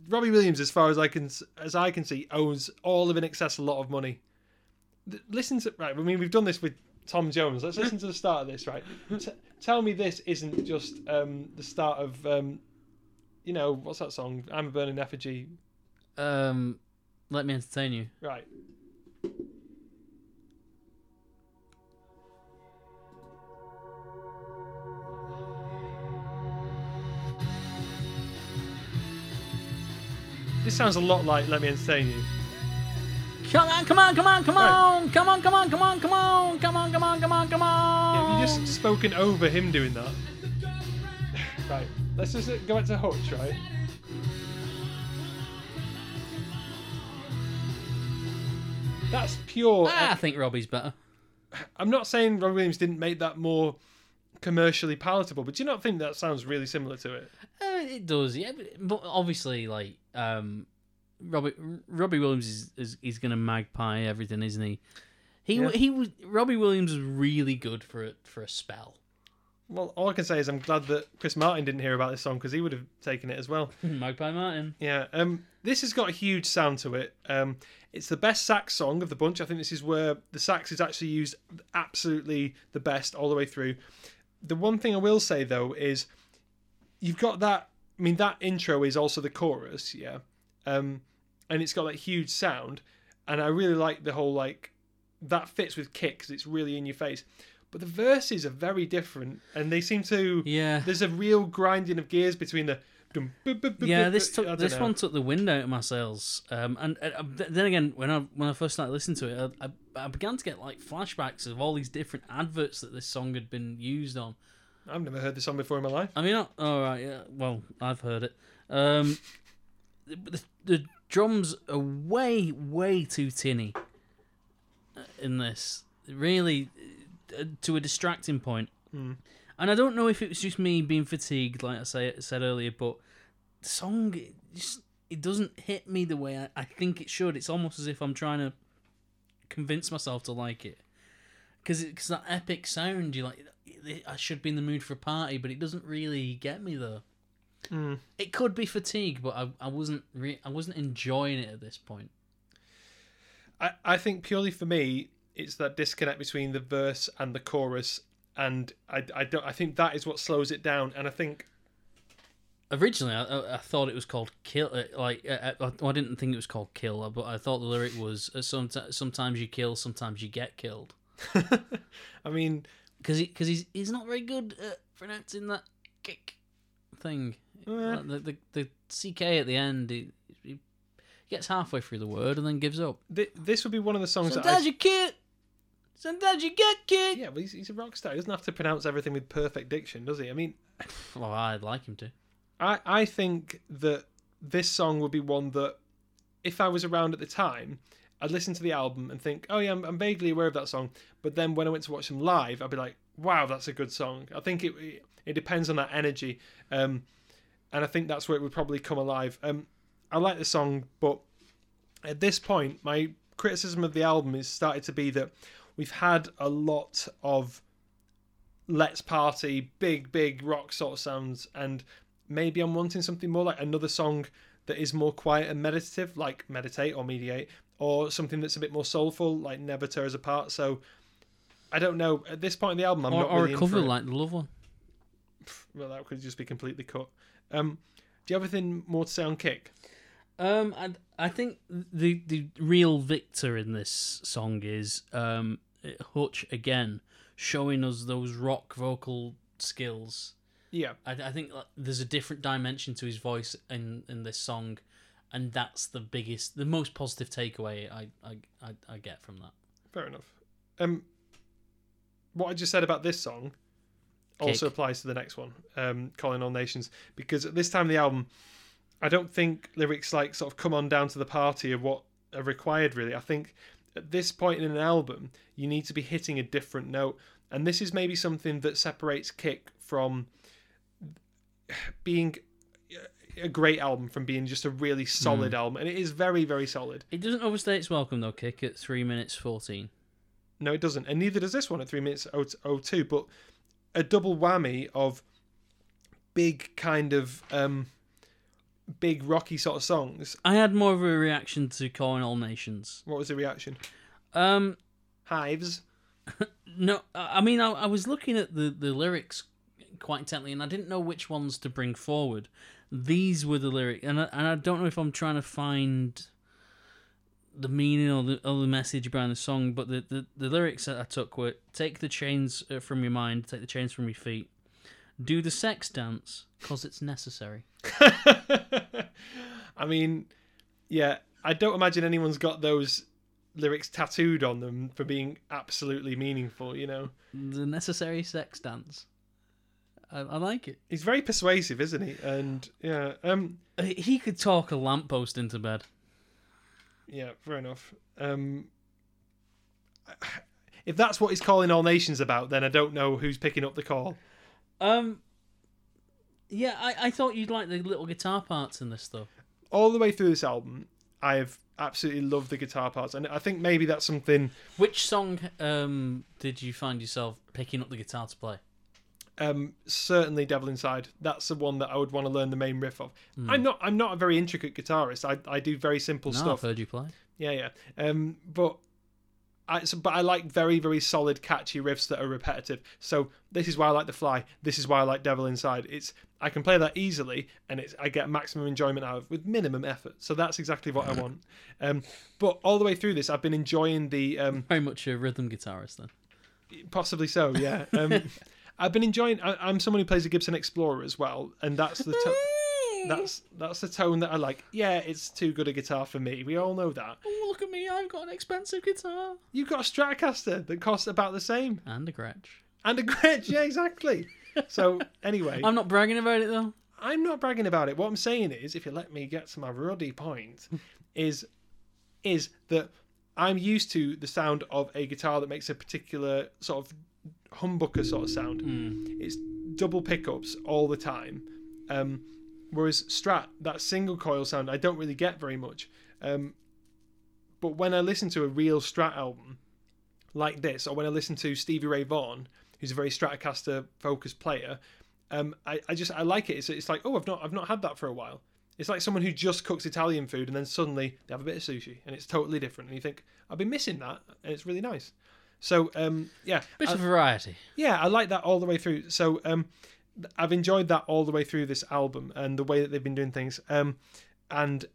Robbie Williams, as far as I can as I can see, owes all of INXS a lot of money. Listen to right. I mean, we've done this with Tom Jones. Let's listen to the start of this. Right. T- tell me this isn't just um, the start of um, you know what's that song? I'm a burning effigy. Um, let me entertain you. Right. This sounds a lot like Let Me Entertain You. Come on, come on, come on, come on, come on, come on, come on, come on, come on, come on, come on, come Yeah, on. you just spoken over him doing that. right. Let's just go back to Hutch, right? That's pure. I think Robbie's better. I'm not saying Robbie Williams didn't make that more commercially palatable, but do you not think that sounds really similar to it? Uh, it does, yeah. But, but obviously, like um, Robbie Robbie Williams is, is he's gonna magpie everything, isn't he? He Yeah. he was Robbie Williams was really good for it for a spell. Well, all I can say is I'm glad that Chris Martin didn't hear about this song because he would have taken it as well. magpie Martin. Yeah, um, this has got a huge sound to it. Um, it's the best sax song of the bunch. I think this is where the sax is actually used absolutely the best all the way through. The one thing I will say though is you've got that. I mean, that intro is also the chorus, yeah, um, and it's got that huge sound, and I really like the whole like that fits with kick 'cause it's really in your face. But the verses are very different, and they seem to. Yeah. There's a real grinding of gears between the. Yeah, this took this know. one took the wind out of my sails. Um, and uh, then again, when I when I first started listening to it, I, I, I began to get like flashbacks of all these different adverts that this song had been used on. I've never heard this song before in my life. I mean, all oh, right, yeah. Well, I've heard it. Um, the, the drums are way, way too tinny uh, in this. Really, uh, to a distracting point. Hmm. And I don't know if it was just me being fatigued, like I say, said earlier, but the song it just it doesn't hit me the way I, I think it should. It's almost as if I'm trying to convince myself to like it. Because it's that epic sound, you like. I should be in the mood for a party, but it doesn't really get me though. Hmm. It could be fatigue, but I, I wasn't re- I wasn't enjoying it at this point. I, I think purely for me, it's that disconnect between the verse and the chorus, and I, I don't I think that is what slows it down. And I think Originally, I, I- I thought it was called kill. uh, Like uh, I, I didn't think it was called kill, but I thought the lyric was uh, sometimes sometimes you kill, sometimes you get killed. I mean Because he, cause he's he's not very good at pronouncing that kick thing. Eh. The, the the ck at the end, he, he gets halfway through the word and then gives up. th- this would be one of the songs that I, Sometimes you kill, sometimes you get kicked. yeah, but he's, he's a rock star. He doesn't have to pronounce everything with perfect diction, does he? I mean, Well, I'd like him to. I I think that this song would be one that if I was around at the time. I'd listen to the album and think, oh yeah, I'm, I'm vaguely aware of that song. But then when I went to watch them live, I'd be like, wow, that's a good song. I think it it depends on that energy, um, and I think that's where it would probably come alive. Um, I like the song, but at this point, my criticism of the album is started to be that we've had a lot of let's party, big big rock sort of sounds, and maybe I'm wanting something more like another song that is more quiet and meditative, like Meditate or Mediate, or something that's a bit more soulful, like Never Tear Us Apart. So I don't know. At this point in the album, I'm or not or really a cover like the love one. Well, that could just be completely cut. Um, do you have anything more to say on Kick? Um, I I think the the real victor in this song is um Hutch again showing us those rock vocal skills. Yeah, I, I think like, there's a different dimension to his voice in in this song, and that's the biggest, the most positive takeaway I I, I, I get from that. fair enough. um, what I just said about this song also applies to the next one, um, "Calling All Nations," because at this time in the album, I don't think lyrics like sort of "Come on down to the party" are what are required. Really, I think at this point in an album, you need to be hitting a different note, and this is maybe something that separates Kick from being a great album from being just a really solid album, and it is very, very solid. It doesn't overstay its welcome though. Kick at three minutes fourteen. No, it doesn't, and neither does this one at three minutes oh oh two. But a double whammy of big kind of um, big rocky sort of songs. I had more of a reaction to calling all nations. What was the reaction? Um, Hives. no, I I mean I, I was looking at the the lyrics quite intently, and I didn't know which ones to bring forward. These were the lyrics, and I, and I don't know if I'm trying to find the meaning or the, or the message behind the song, but the, the, the lyrics that I took were take the chains uh, from your mind, take the chains from your feet, do the sex dance, because it's necessary. I mean, yeah, I don't imagine anyone's got those lyrics tattooed on them for being absolutely meaningful. You know, The necessary sex dance. I, I like it. he's very persuasive, isn't he? And yeah, um, Uh, He could talk a lamppost into bed. Yeah, fair enough. Um, if that's what he's calling all nations about, then I don't know who's picking up the call. Um, yeah, I, I thought you'd like the little guitar parts in this stuff. All the way through this album, I have absolutely loved the guitar parts, and I think maybe that's something. Which song um did you find yourself picking up the guitar to play? Um, certainly, "Devil Inside." That's the one that I would want to learn the main riff of. I'm not. I'm not a very intricate guitarist. I, I do very simple No, stuff. I've heard you play. Yeah, yeah. Um, but I so, but I like very very solid catchy riffs that are repetitive. So this is why I like The Fly. This is why I like Devil Inside. It's I can play that easily and it's I get maximum enjoyment out of with minimum effort. So that's exactly what I want. Um, but all the way through this, I've been enjoying the um, Very much a rhythm guitarist then. possibly so. Yeah. I've been enjoying. I, I'm someone who plays a Gibson Explorer as well, and that's the. To- that's that's the tone that I like. Yeah, it's too good a guitar for me. We all know that. Oh, look at me! I've got an expensive guitar You've got a Stratocaster that costs about the same. and a Gretsch. And a Gretsch, yeah, exactly. So anyway, I'm not bragging about it though. I'm not bragging about it. What I'm saying is, if you let me get to my ruddy point, is is that I'm used to the sound of a guitar that makes a particular sort of humbucker sort of sound. It's double pickups all the time. Um, whereas Strat, that single coil sound, I don't really get very much. Um, but when I listen to a real Strat album like this, or when I listen to Stevie Ray Vaughan, who's a very Stratocaster focused player, um, I, I just I like it. It's, it's like oh I've not I've not had that for a while. It's like someone who just cooks Italian food and then suddenly they have a bit of sushi and it's totally different and you think I've been missing that and it's really nice. So um, yeah, Bit I- of variety. yeah, I like that all the way through. So um, I've enjoyed that all the way through this album and the way that they've been doing things. Um, and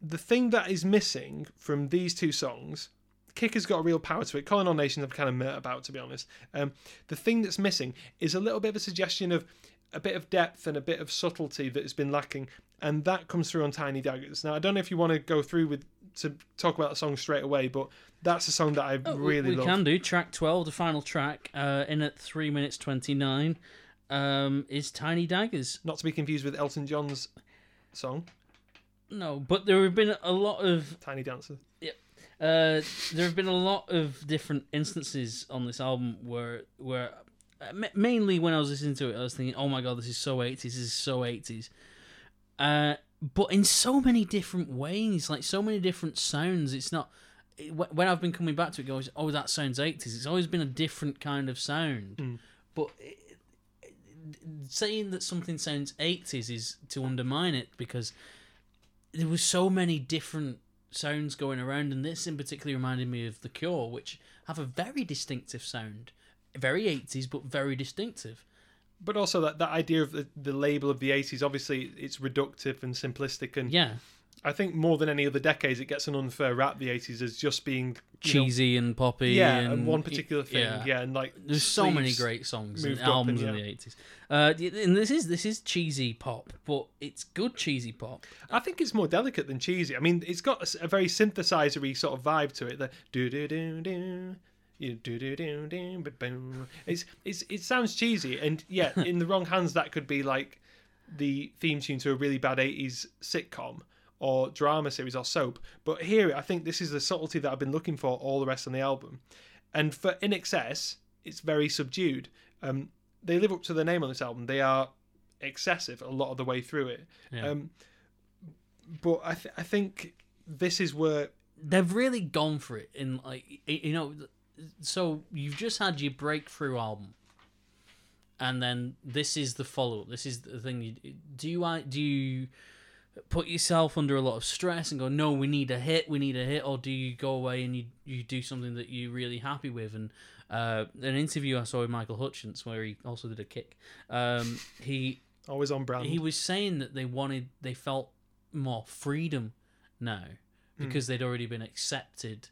the thing that is missing from these two songs, Kick has got a real power to it. Calling All Nations, I'm kind of meh about, to be honest. Um, the thing that's missing is a little bit of a suggestion of a bit of depth and a bit of subtlety that has been lacking, and that comes through on Tiny Daggers. Now, I don't know if you want to go through with to talk about the song straight away, but that's a song that I Oh, really we love. can do. Track 12 the final track uh, in at 3 minutes 29 um, is tiny daggers. Not to be confused with Elton John's song, no but there have been a lot of Tiny Dancer. uh, there have been a lot of different instances on this album where where uh, mainly when I was listening to it I was thinking oh my god this is so 80s this is so 80s uh, but in so many different ways like so many different sounds it's not it- when I've been coming back to it goes oh that sounds 80s it's always been a different kind of sound. Hmm. But it, it- saying that something sounds 80s is to undermine it because there was so many different sounds going around and this in particular reminded me of the cure which have a very distinctive sound. Very 80s but very distinctive But also that, that idea of the, the label of the 80s, obviously it's reductive and simplistic. And yeah I think more than any other decades, it gets an unfair rap, the 80s, as just being you know, cheesy and poppy yeah, and, and, one particular thing. Yeah. and like. there's so many great songs and albums and, in yeah. the 80s uh, and this is this is cheesy pop but it's good cheesy pop I think it's more delicate than cheesy. I mean, it's got a very synthesizery sort of vibe to it. The do do do do You do do do do boom. It's it's it sounds cheesy, and yeah, in the wrong hands that could be like the theme tune to a really bad '80s sitcom or drama series or soap. But here, I think this is the subtlety that I've been looking for all the rest on the album. And for INXS, it's very subdued. Um, they live up to their name on this album. They are excessive a lot of the way through it. Yeah. Um, but I, th- I think this is where they've really gone for it in like you know so you've just had your breakthrough album and then this is the follow-up this is the thing you do you do you put yourself under a lot of stress and go no we need a hit we need a hit or do you go away and you you do something that you're really happy with and uh, an interview I saw with Michael Hutchence where he also did a kick um, he always on brand. he was saying that they wanted they felt more freedom now Hmm. because they'd already been accepted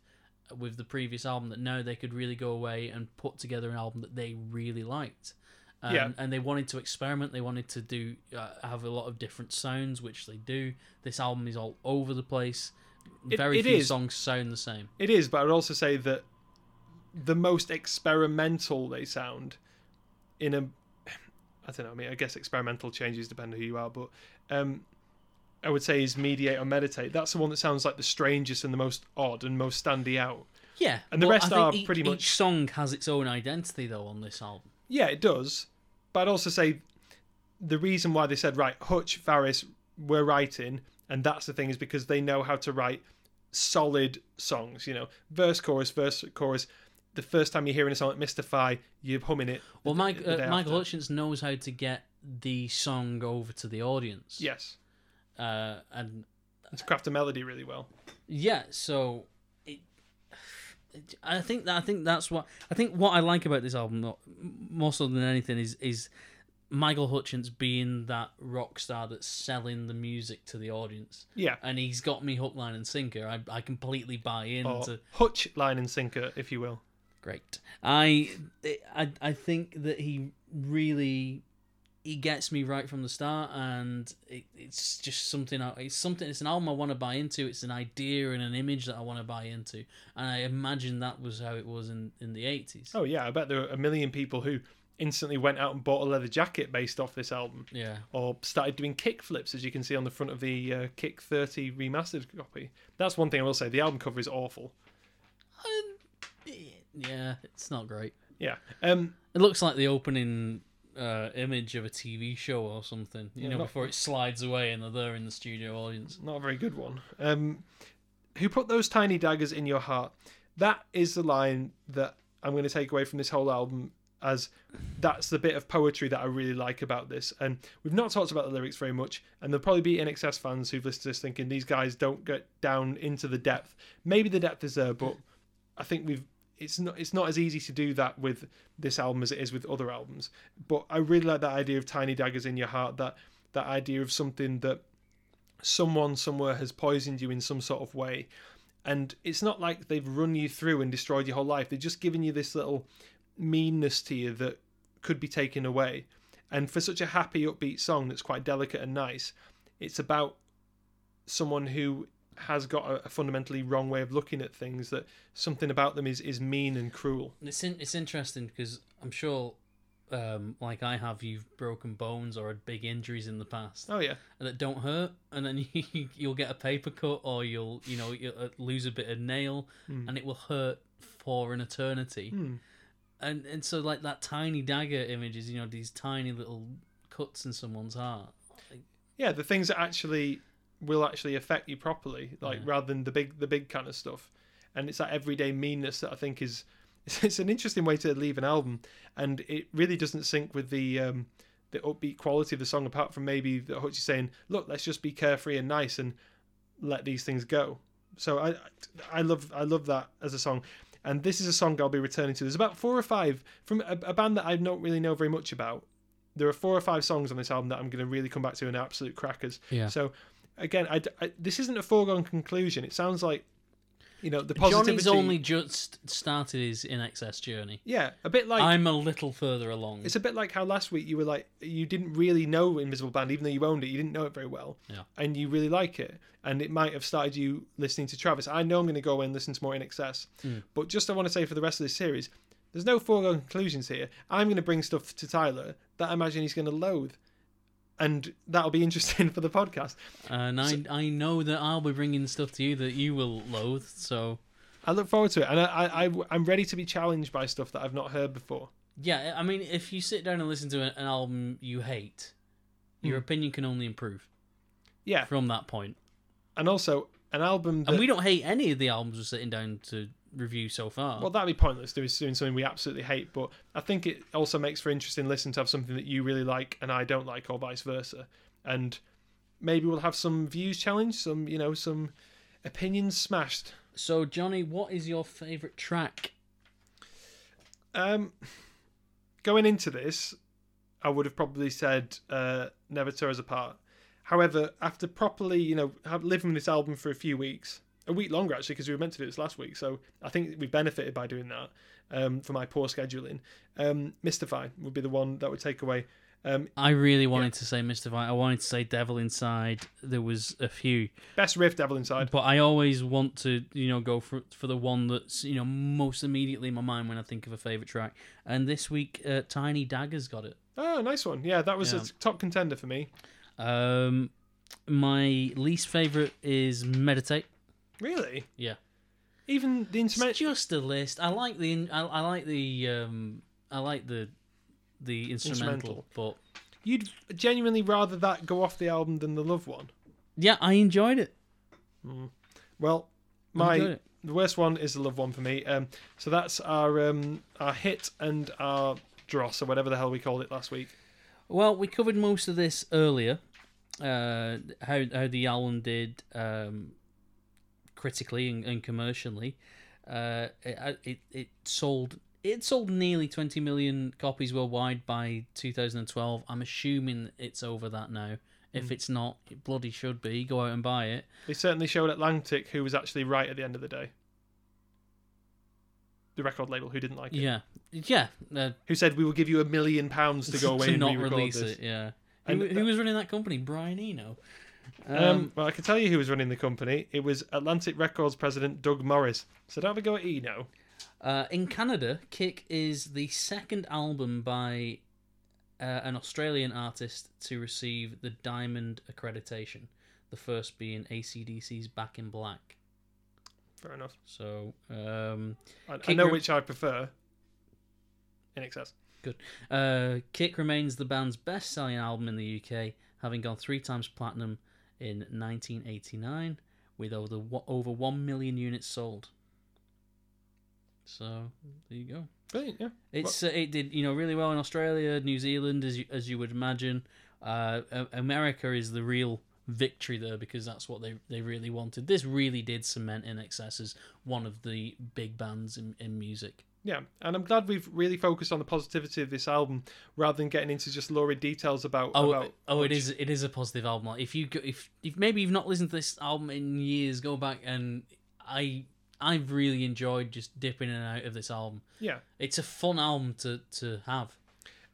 with the previous album that now they could really go away and put together an album that they really liked. Um, Yeah. and they wanted to experiment. They wanted to do uh, have a lot of different sounds which they do. This album is all over the place. It- very it few is. songs sound the same. It is, but I would also say that the most experimental they sound in a I don't know, I mean I guess experimental changes depend on who you are, but um I would say is mediate or meditate. That's the one that sounds like the strangest and the most odd and most standy out. yeah And the rest are each, pretty much- each song has its own identity though on this album Yeah, it does. But I'd also say the reason why they said, right, Hutch, Farriss, we're writing, and that's the thing, is because they know how to write solid songs, you know, verse, chorus, verse, chorus. The first time you're hearing a song like Mystify, you're humming it. well the- Mike, the uh, Michael. Hutchence knows how to get the song over to the audience Yes. Uh, and to craft a melody really well. yeah so it, it- i think that i think that's what i think what i like about this album more, more so than anything is is michael hutchence being that rock star that's selling the music to the audience Yeah. and he's got me hook line and sinker i, I completely buy Or into Hutch, line and sinker, if you will. great I, I i think that he really he gets me right from the start and it, it's just something I, it's something it's an album i want to buy into it's an idea and an image that i want to buy into and i imagine that was how it was in in the 80s Oh, yeah. I bet there are a million people who instantly went out and bought a leather jacket based off this album. yeah or started doing kick flips, as you can see on the front of the uh, Kick 30 remastered copy. That's one thing I will say. The album cover is awful. Um, yeah it's not great Yeah. Um. it looks like the opening uh, image of a TV show or something, you Yeah, know, not- before it slides away and they're there in the studio audience. Not a very good one. Um. Who put those tiny daggers in your heart? That is the line that I'm going to take away from this whole album. As that's the bit of poetry that I really like about this, and we've not talked about the lyrics very much. And there'll probably be INXS fans who've listened to this thinking these guys don't get down into the depth. Maybe the depth is there, but I think we've it's not it's not as easy to do that with this album as it is with other albums. But I really like that idea of tiny daggers in your heart. That that idea of something that someone somewhere has poisoned you in some sort of way, and it's not like they've run you through and destroyed your whole life. They're just giving you this little meanness to you that could be taken away. And for such a happy, upbeat song that's quite delicate and nice, it's about someone who has got a, a fundamentally wrong way of looking at things. That something about them is is mean and cruel. It's in, it's interesting because I'm sure, um, like I have, you've broken bones or had big injuries in the past Oh yeah, that don't hurt, and then you, you'll get a paper cut or you'll you know you'll uh, lose a bit of nail, and it will hurt for an eternity. Hmm. And and so like that tiny dagger images, you know, these tiny little cuts in someone's heart. yeah. The things that actually will actually affect you properly, like Yeah. rather than the big the big kind of stuff. And it's that everyday meanness that I think is it's an interesting way to leave an album, and it really doesn't sync with the um, the upbeat quality of the song. Apart from maybe the Hutch saying, "Look, let's just be carefree and nice and let these things go." So I I love I love that as a song. And this is a song I'll be returning to. There's about four or five from a, a band that I don't really know very much about. There are four or five songs on this album that I'm going to really come back to and absolute crackers. Yeah. So again, I, I- this isn't a foregone conclusion. It sounds like You know, the positivity. Johnny's only just started his INXS journey. yeah, a bit like I'm a little further along. It's a bit like how last week you were like you didn't really know Invisible Band, even though you owned it, you didn't know it very well. Yeah. And you really like it. And it might have started you listening to Travis. I know I'm gonna go and listen to more INXS. Mm. But just I want to say for the rest of this series, there's no foregone conclusions here. I'm gonna bring stuff to Tyler that I imagine he's gonna loathe. And that'll be interesting for the podcast. and I, I know that I'll be bringing stuff to you that you will loathe. So I look forward to it. And I, I, I'm ready to be challenged by stuff that I've not heard before. yeah, I mean, if you sit down and listen to an album you hate, your Hmm. opinion can only improve Yeah. from that point. And also an album that And we don't hate any of the albums we're sitting down to review so far. Well, that'd be pointless doing doing something we absolutely hate. But I think it also makes for interesting listen to have something that you really like and I don't like, or vice versa. And maybe we'll have some views challenged, some you know, some opinions smashed. so Johnny, what is your favorite track? Um, going into this, I would have probably said uh, "Never Tear Us Apart." However, after properly, you know, living this album for a few weeks, a week longer actually, because we were meant to do this last week, so I think we benefited by doing that. Um, for my poor scheduling, um, "Mystify" would be the one that would take away. Um, I really wanted to say Mystify. I wanted to say Devil Inside. There was a few, best riff, "Devil Inside." but I always want to, you know, go for for the one that's you know most immediately in my mind when I think of a favorite track. And this week, uh, Tiny Daggers got it. Oh, nice one. Yeah, that was Yeah. a top contender for me. Um, my least favorite is Meditate. Really, Yeah, even the instrumental. it's just a list. I like the in- I, I like the um I like the the instrumental, but You'd genuinely rather that go off the album than the Love one. yeah, I enjoyed it. Well, my enjoyed it. the worst one is the love one for me. Um, so that's our um, our hit and our dross or whatever the hell we called it last week. Well, we covered most of this earlier. Uh, how how the album did um, critically and, and commercially. Uh, it, it it sold it sold nearly twenty million copies worldwide by 2012. I'm assuming it's over that now. If it's not, it bloody should be. Go out and buy it. They certainly showed Atlantic who was actually right at the end of the day. The record label who didn't like it, Yeah, yeah. Uh, who said we will give you a million pounds to go away to and not release this. it. Yeah. Who, who was running that company? Brian Eno. Um, Um, well, I can tell you who was running the company. It was Atlantic Records president Doug Morris. So don't have a go at Eno. Uh, in Canada, Kick is the second album by uh, an Australian artist to receive the Diamond accreditation. The first being AC/DC's Back in Black. Fair enough. So, um, I, I know re- which I prefer. INXS. Good. Uh, Kick remains the band's best-selling album in the UK, having gone three times platinum in 1989, with over over one million units sold. So there you go. Brilliant, yeah. It's uh, it did you know really well in Australia, New Zealand, as you, as you would imagine. Uh, America is the real victory there because that's what they they really wanted. This really did cement INXS as one of the big bands in, in music. Yeah, and I'm glad we've really focused on the positivity of this album rather than getting into just lurid details about. Oh, about oh, it is it is a positive album. Like, if you go, if if maybe you've not listened to this album in years, go back and I I've really enjoyed just dipping in and out of this album. Yeah, It's a fun album to to have.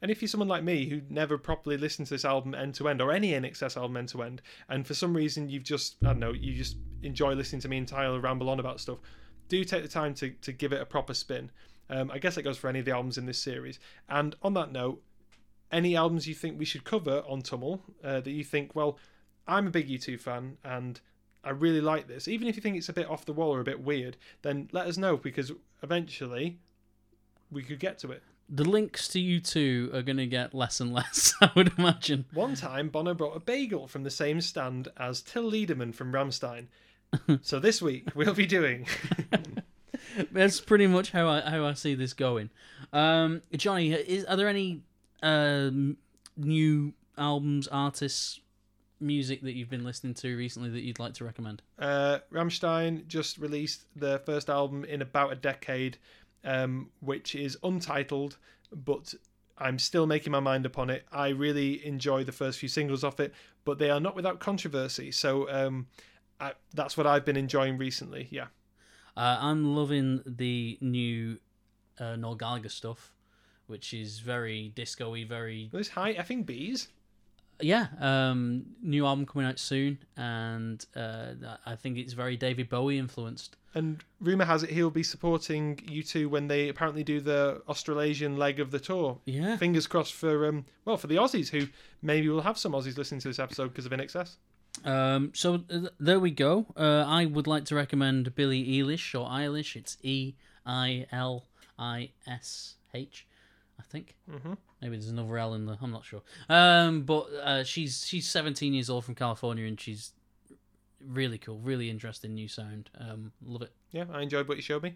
and if you're someone like me who never properly listened to this album end to end or any INXS album end to end, and for some reason you've just I don't know you just enjoy listening to me and Tyler ramble on about stuff, do take the time to to give it a proper spin. Um, I guess it goes for any of the albums in this series. And on that note, any albums you think we should cover on TUML uh, that you think, well, I'm a big U2 fan and I really like this. Even if you think it's a bit off the wall or a bit weird, then let us know because eventually we could get to it. The links to U2 are going to get less and less, I would imagine. One time, Bono brought a bagel from the same stand as Till Lindemann from Rammstein. so this week we'll be doing. That's pretty much how I how I see this going. Um, Johnny, is are there any um, new albums, artists, music that you've been listening to recently that you'd like to recommend? Uh, Rammstein just released their first album in about a decade, um, which is untitled, but I'm still making my mind upon it. I really enjoy the first few singles off it, but they are not without controversy. So um, I, that's what I've been enjoying recently. Yeah. Uh, I'm loving the new uh, Noel stuff, which is very disco-y, very This high effing bees. yeah. Um, new album coming out soon, and uh, I think it's very David Bowie influenced. And rumor has it he'll be supporting U2 when they apparently do the Australasian leg of the tour. Yeah. Fingers crossed for um well for the Aussies who maybe will have some Aussies listening to this episode because of INXS. Um, so th- there we go. Uh, I would like to recommend Billie Eilish or Eilish. It's E I L I S H, I think. Mhm. Maybe there's another L in there. I'm not sure. Um, but uh, she's she's 17 years old from California, and she's really cool, really interesting new sound. Um, love it. Yeah, I enjoyed what you showed me.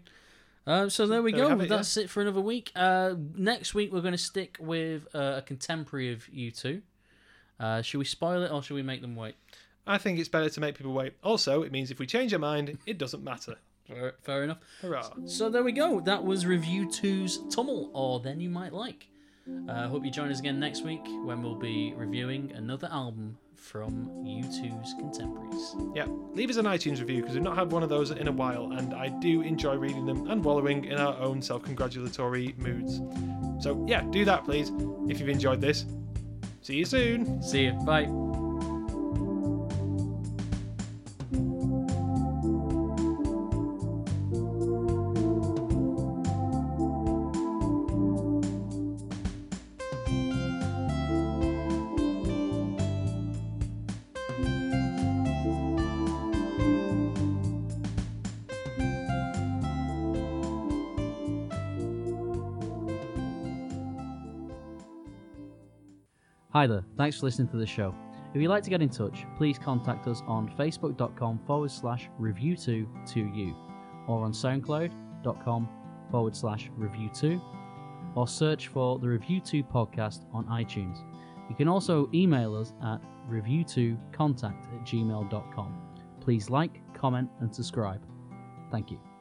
Uh, so there we there go. have it, yeah. That's it for another week. Uh, next week we're going to stick with uh, a contemporary of U2. Uh, should we spoil it or should we make them wait? I think it's better to make people wait. Also, it means if we change our mind, it doesn't matter. Fair, fair enough. Hurrah. So there we go. That was Review 2's TUML, or Then You Might Like. I uh, hope you join us again next week when we'll be reviewing another album from U2's Contemporaries. Yeah, leave us an iTunes review because we've not had one of those in a while, and I do enjoy reading them and wallowing in our own self congratulatory moods. So, yeah, do that please if you've enjoyed this. See you soon. See you. Bye. Thanks for listening to the show. If you'd like to get in touch, please contact us on facebook.com forward slash review2 to you or on soundcloud.com forward slash review2 or search for the Review2 podcast on iTunes. You can also email us at review2contact at gmail.com. Please like, comment, and subscribe. Thank you.